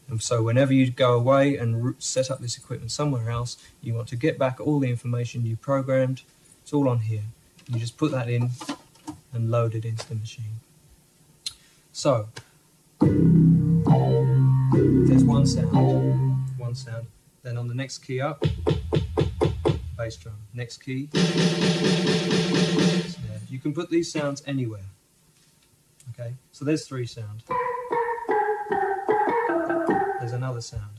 And so, whenever you go away and set up this equipment somewhere else, you want to get back all the information you programmed. It's all on here. You just put that in and load it into the machine. So, there's one sound, one sound. Then on the next key up, bass drum. Next key, snare. You can put these sounds anywhere. Okay, so there's three sounds. There's another sound.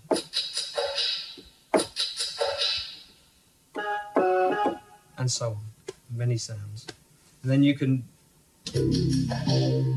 And so on. Many sounds. And then you can Thank you.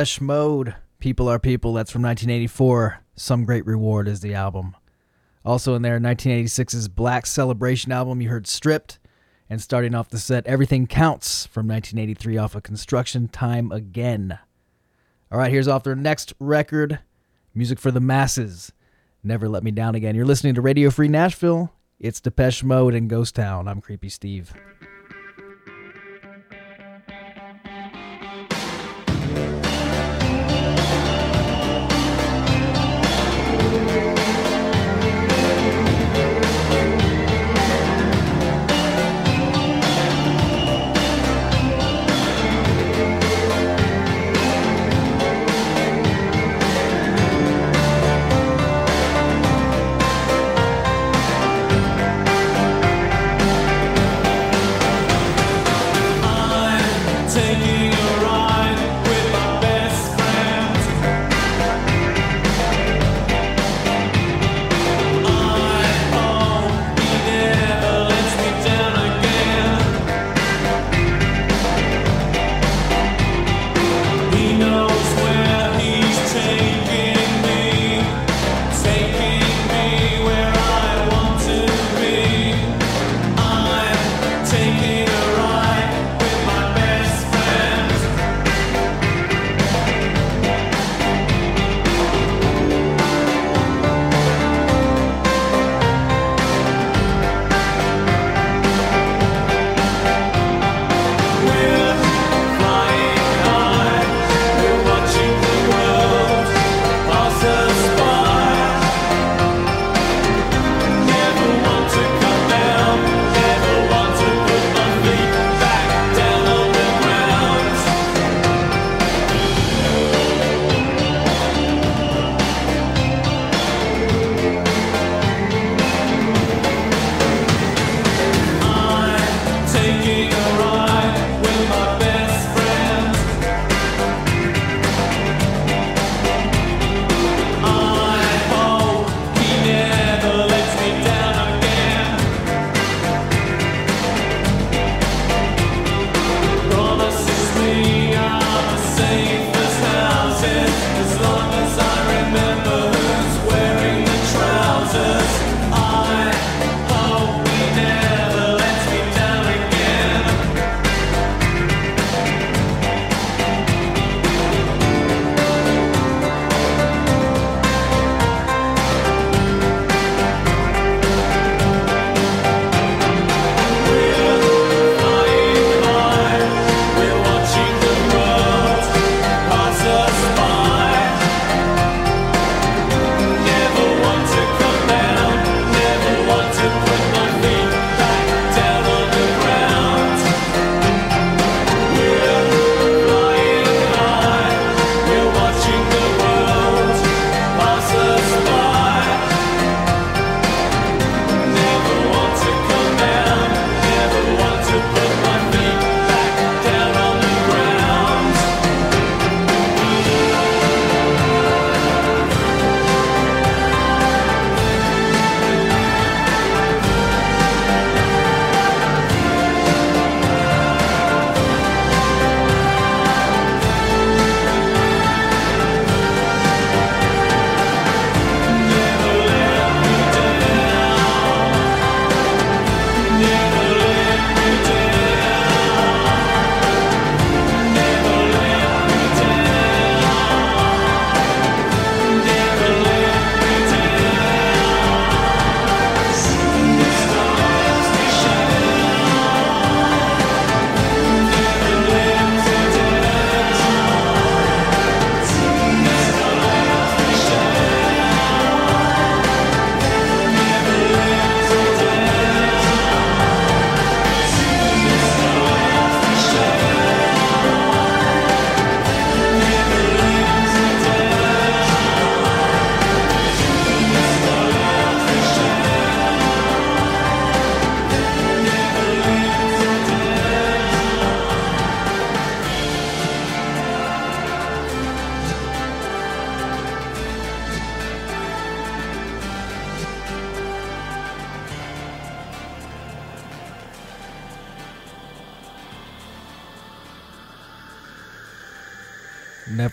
Depeche Mode, People Are People, that's from 1984. Some Great Reward is the album. Also in there, 1986's Black Celebration album, you heard Stripped. And starting off the set, Everything Counts from 1983 off of Construction Time Again. All right, here's off their next record, Music for the Masses. Never Let Me Down Again. You're listening to Radio Free Nashville. It's Depeche Mode in Ghost Town. I'm Creepy Steve.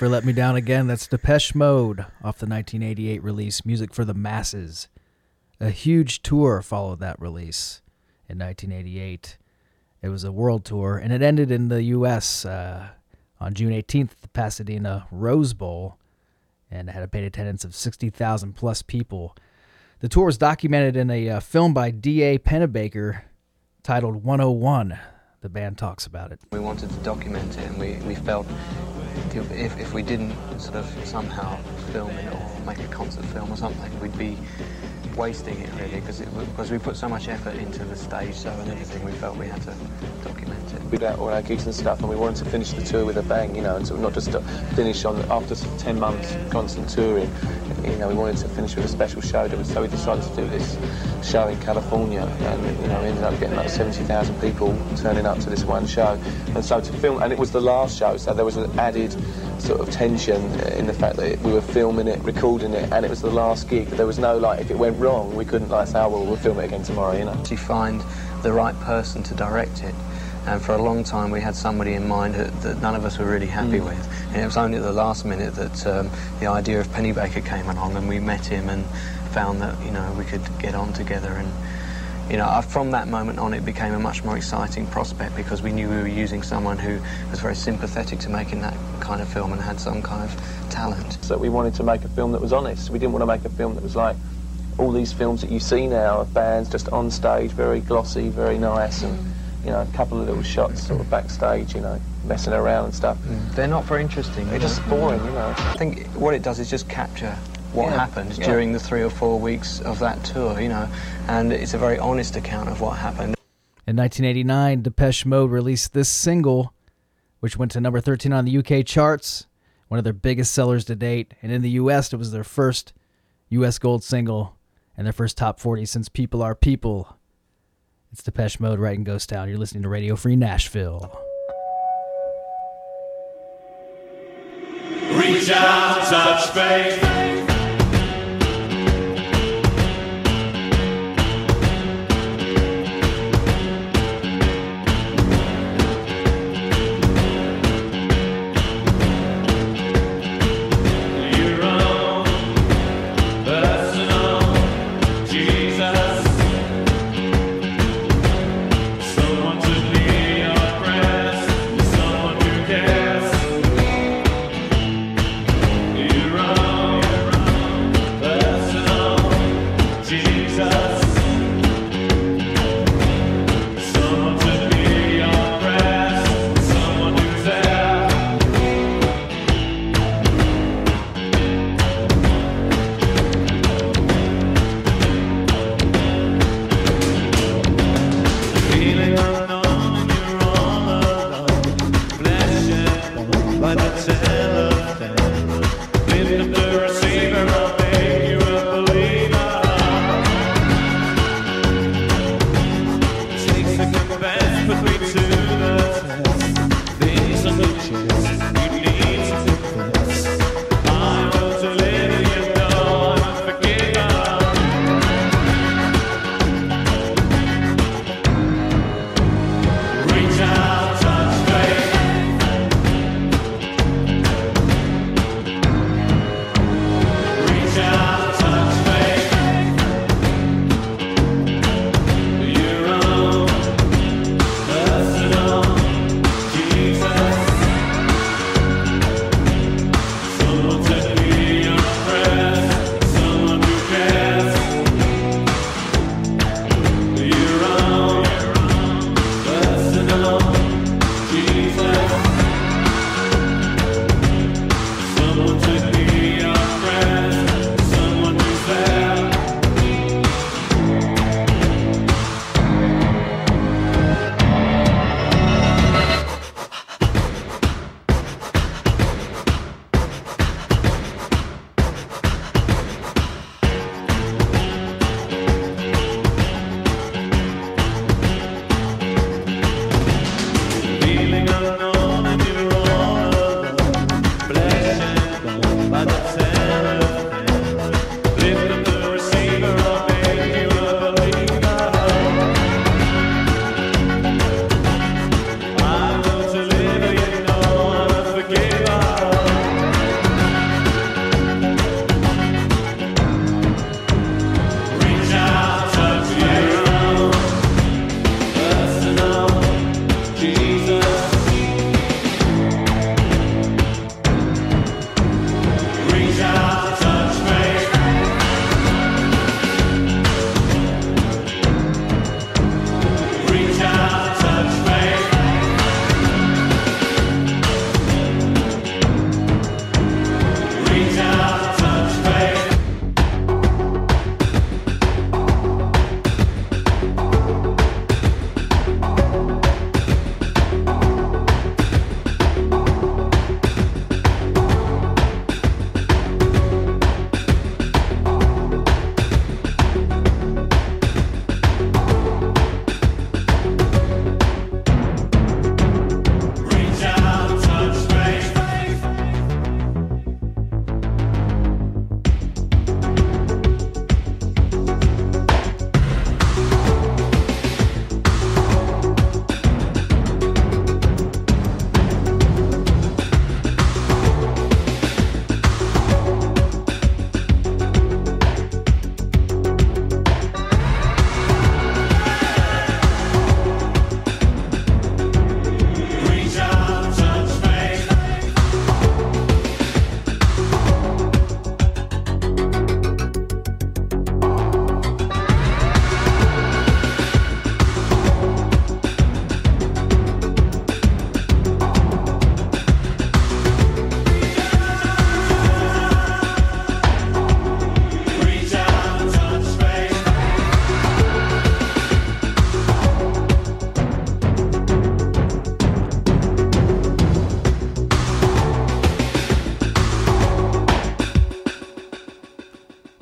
Never Let Me Down Again. That's Depeche Mode off the 1988 release, Music for the Masses. A huge tour followed that release in 1988. It was a world tour, and it ended in the U.S. Uh, on June 18th at the Pasadena Rose Bowl, and had a paid attendance of 60,000 plus people. The tour was documented in a uh, film by D.A. Pennebaker titled 101. The band talks about it. We wanted to document it, and we, we felt if, if we didn't sort of somehow film it or make a concert film or something, we'd be wasting it really because because we put so much effort into the stage show and everything. We felt we had to document it. We did all our gigs and stuff, and we wanted to finish the tour with a bang, you know, and so not just finish on after 10 months constant touring. You know, we wanted to finish with a special show, so we decided to do this show in California, and you know, we ended up getting like 70,000 people turning up to this one show, and so to film, and it was the last show, so there was an added sort of tension in the fact that we were filming it, recording it, and it was the last gig. There was no like, if it went wrong, we couldn't like say, oh well, we'll film it again tomorrow, you know. To find the right person to direct it. And for a long time, we had somebody in mind that, that none of us were really happy Mm. with. And it was only at the last minute that um, the idea of Pennebaker came along, and we met him and found that you know we could get on together. And you know, from that moment on, it became a much more exciting prospect because we knew we were using someone who was very sympathetic to making that kind of film and had some kind of talent. So we wanted to make a film that was honest. We didn't want to make a film that was like all these films that you see now of bands just on stage, very glossy, very nice, and mm. you know, a couple of little shots sort of backstage, you know, messing around and stuff. Mm. They're not very interesting. They're just know. boring, you know. I think what it does is just capture what Yeah, happened yeah. during the three or four weeks of that tour, you know, and it's a very honest account of what happened. In 1989, Depeche Mode released this single, which went to number 13 on the UK charts, one of their biggest sellers to date. And in the US, it was their first US gold single and their first top 40 since People Are People. It's Depeche Mode right in Ghost Town. You're listening to Radio Free Nashville. Reach out, touch faith. but it's a hell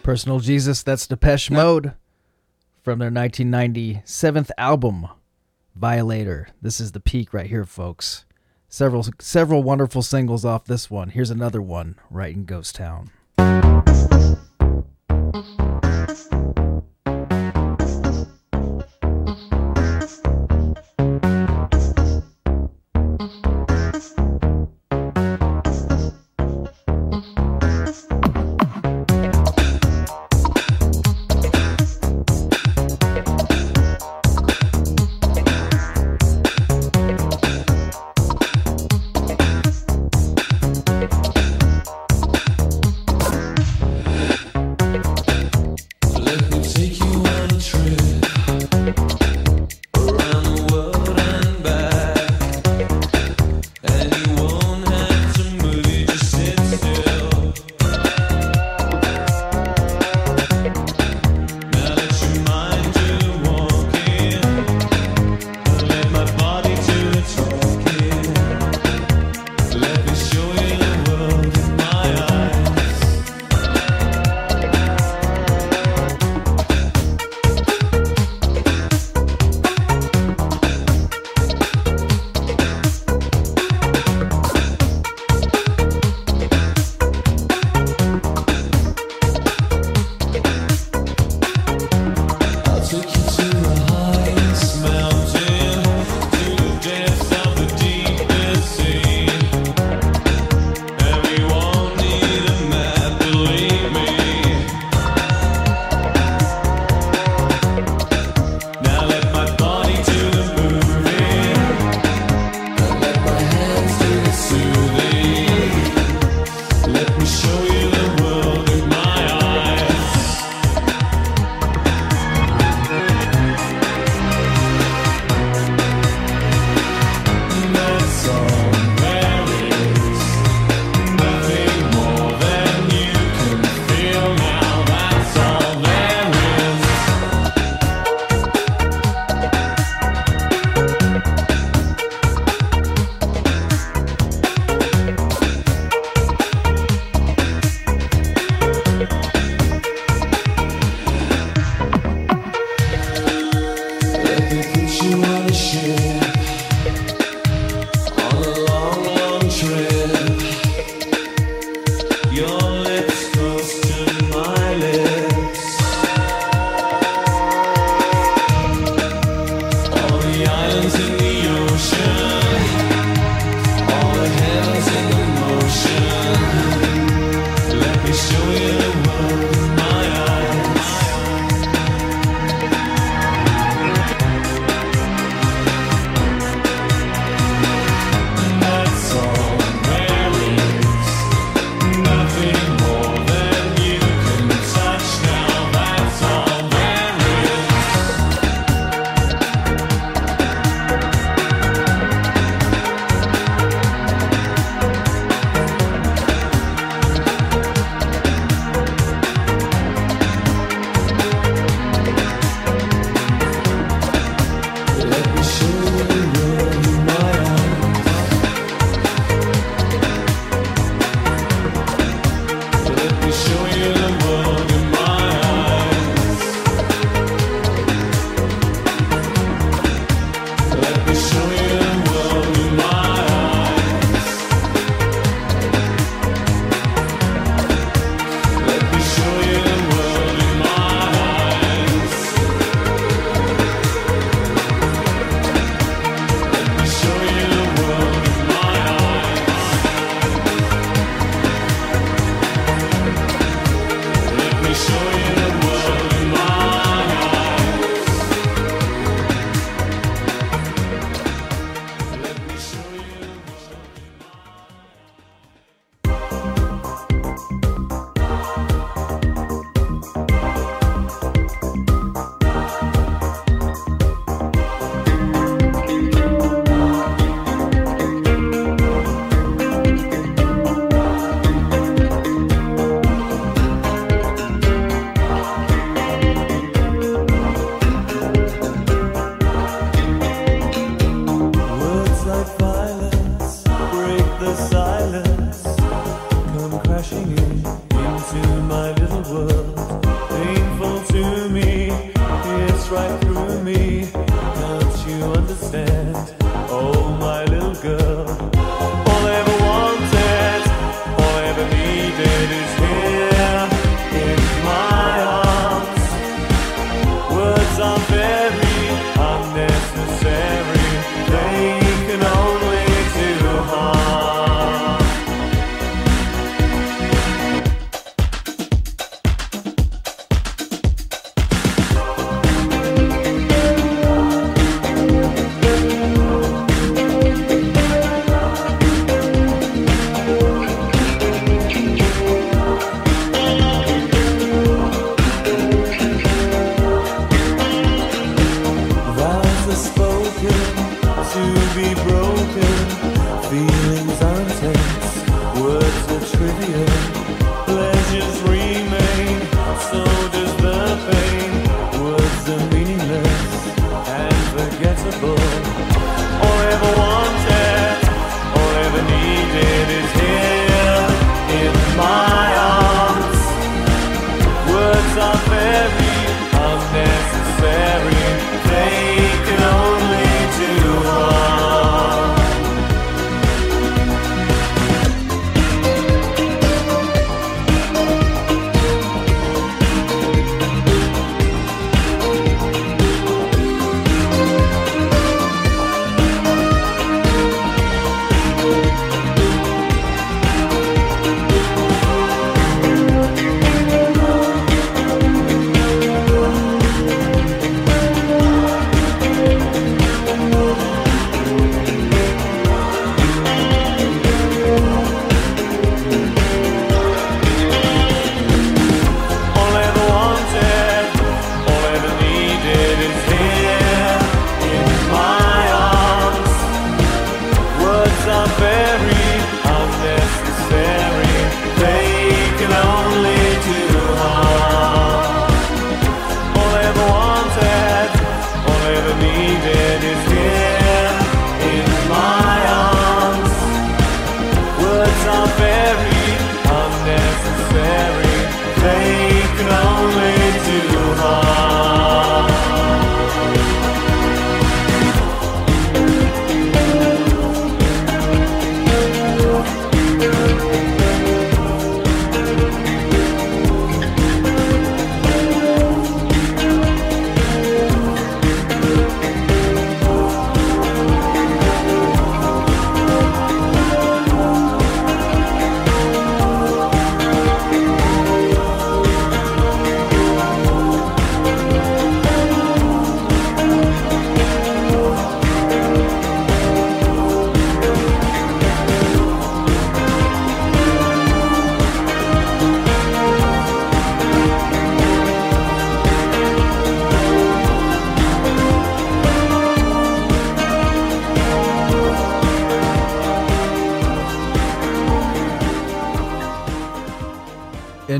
Personal Jesus, that's Depeche Mode from their 1997th album, Violator. This is the peak right here, folks. Several several wonderful singles off this one. Here's another one, right in Ghost Town.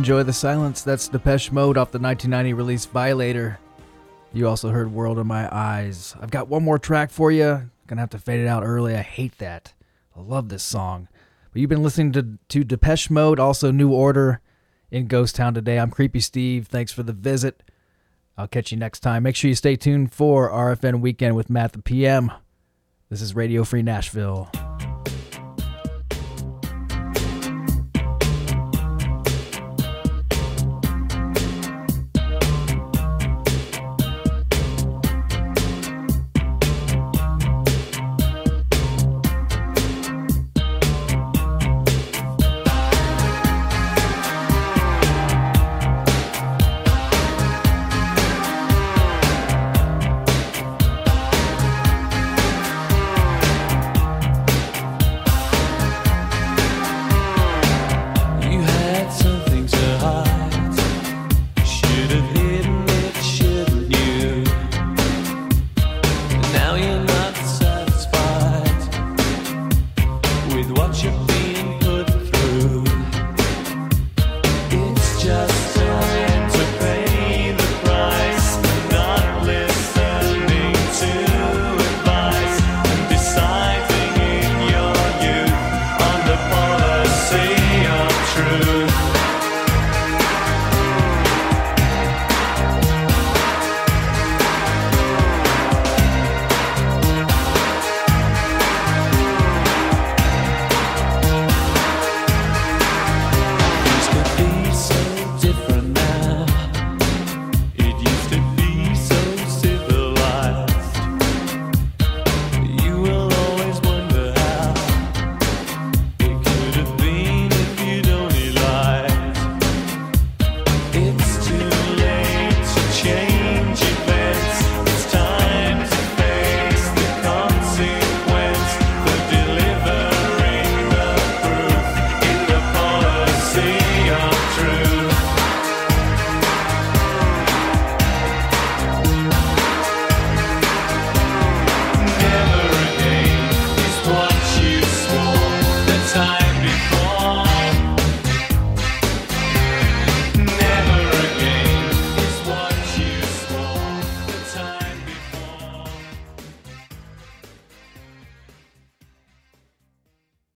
Enjoy the silence. That's Depeche Mode off the 1990 release Violator. You also heard World in My Eyes. I've got one more track for you. Gonna have to fade it out early. I hate that. I love this song. But you've been listening to, to Depeche Mode, also New Order in Ghost Town today. I'm Creepy Steve. Thanks for the visit. I'll catch you next time. Make sure you stay tuned for RFN Weekend with Matt the PM. This is Radio Free Nashville.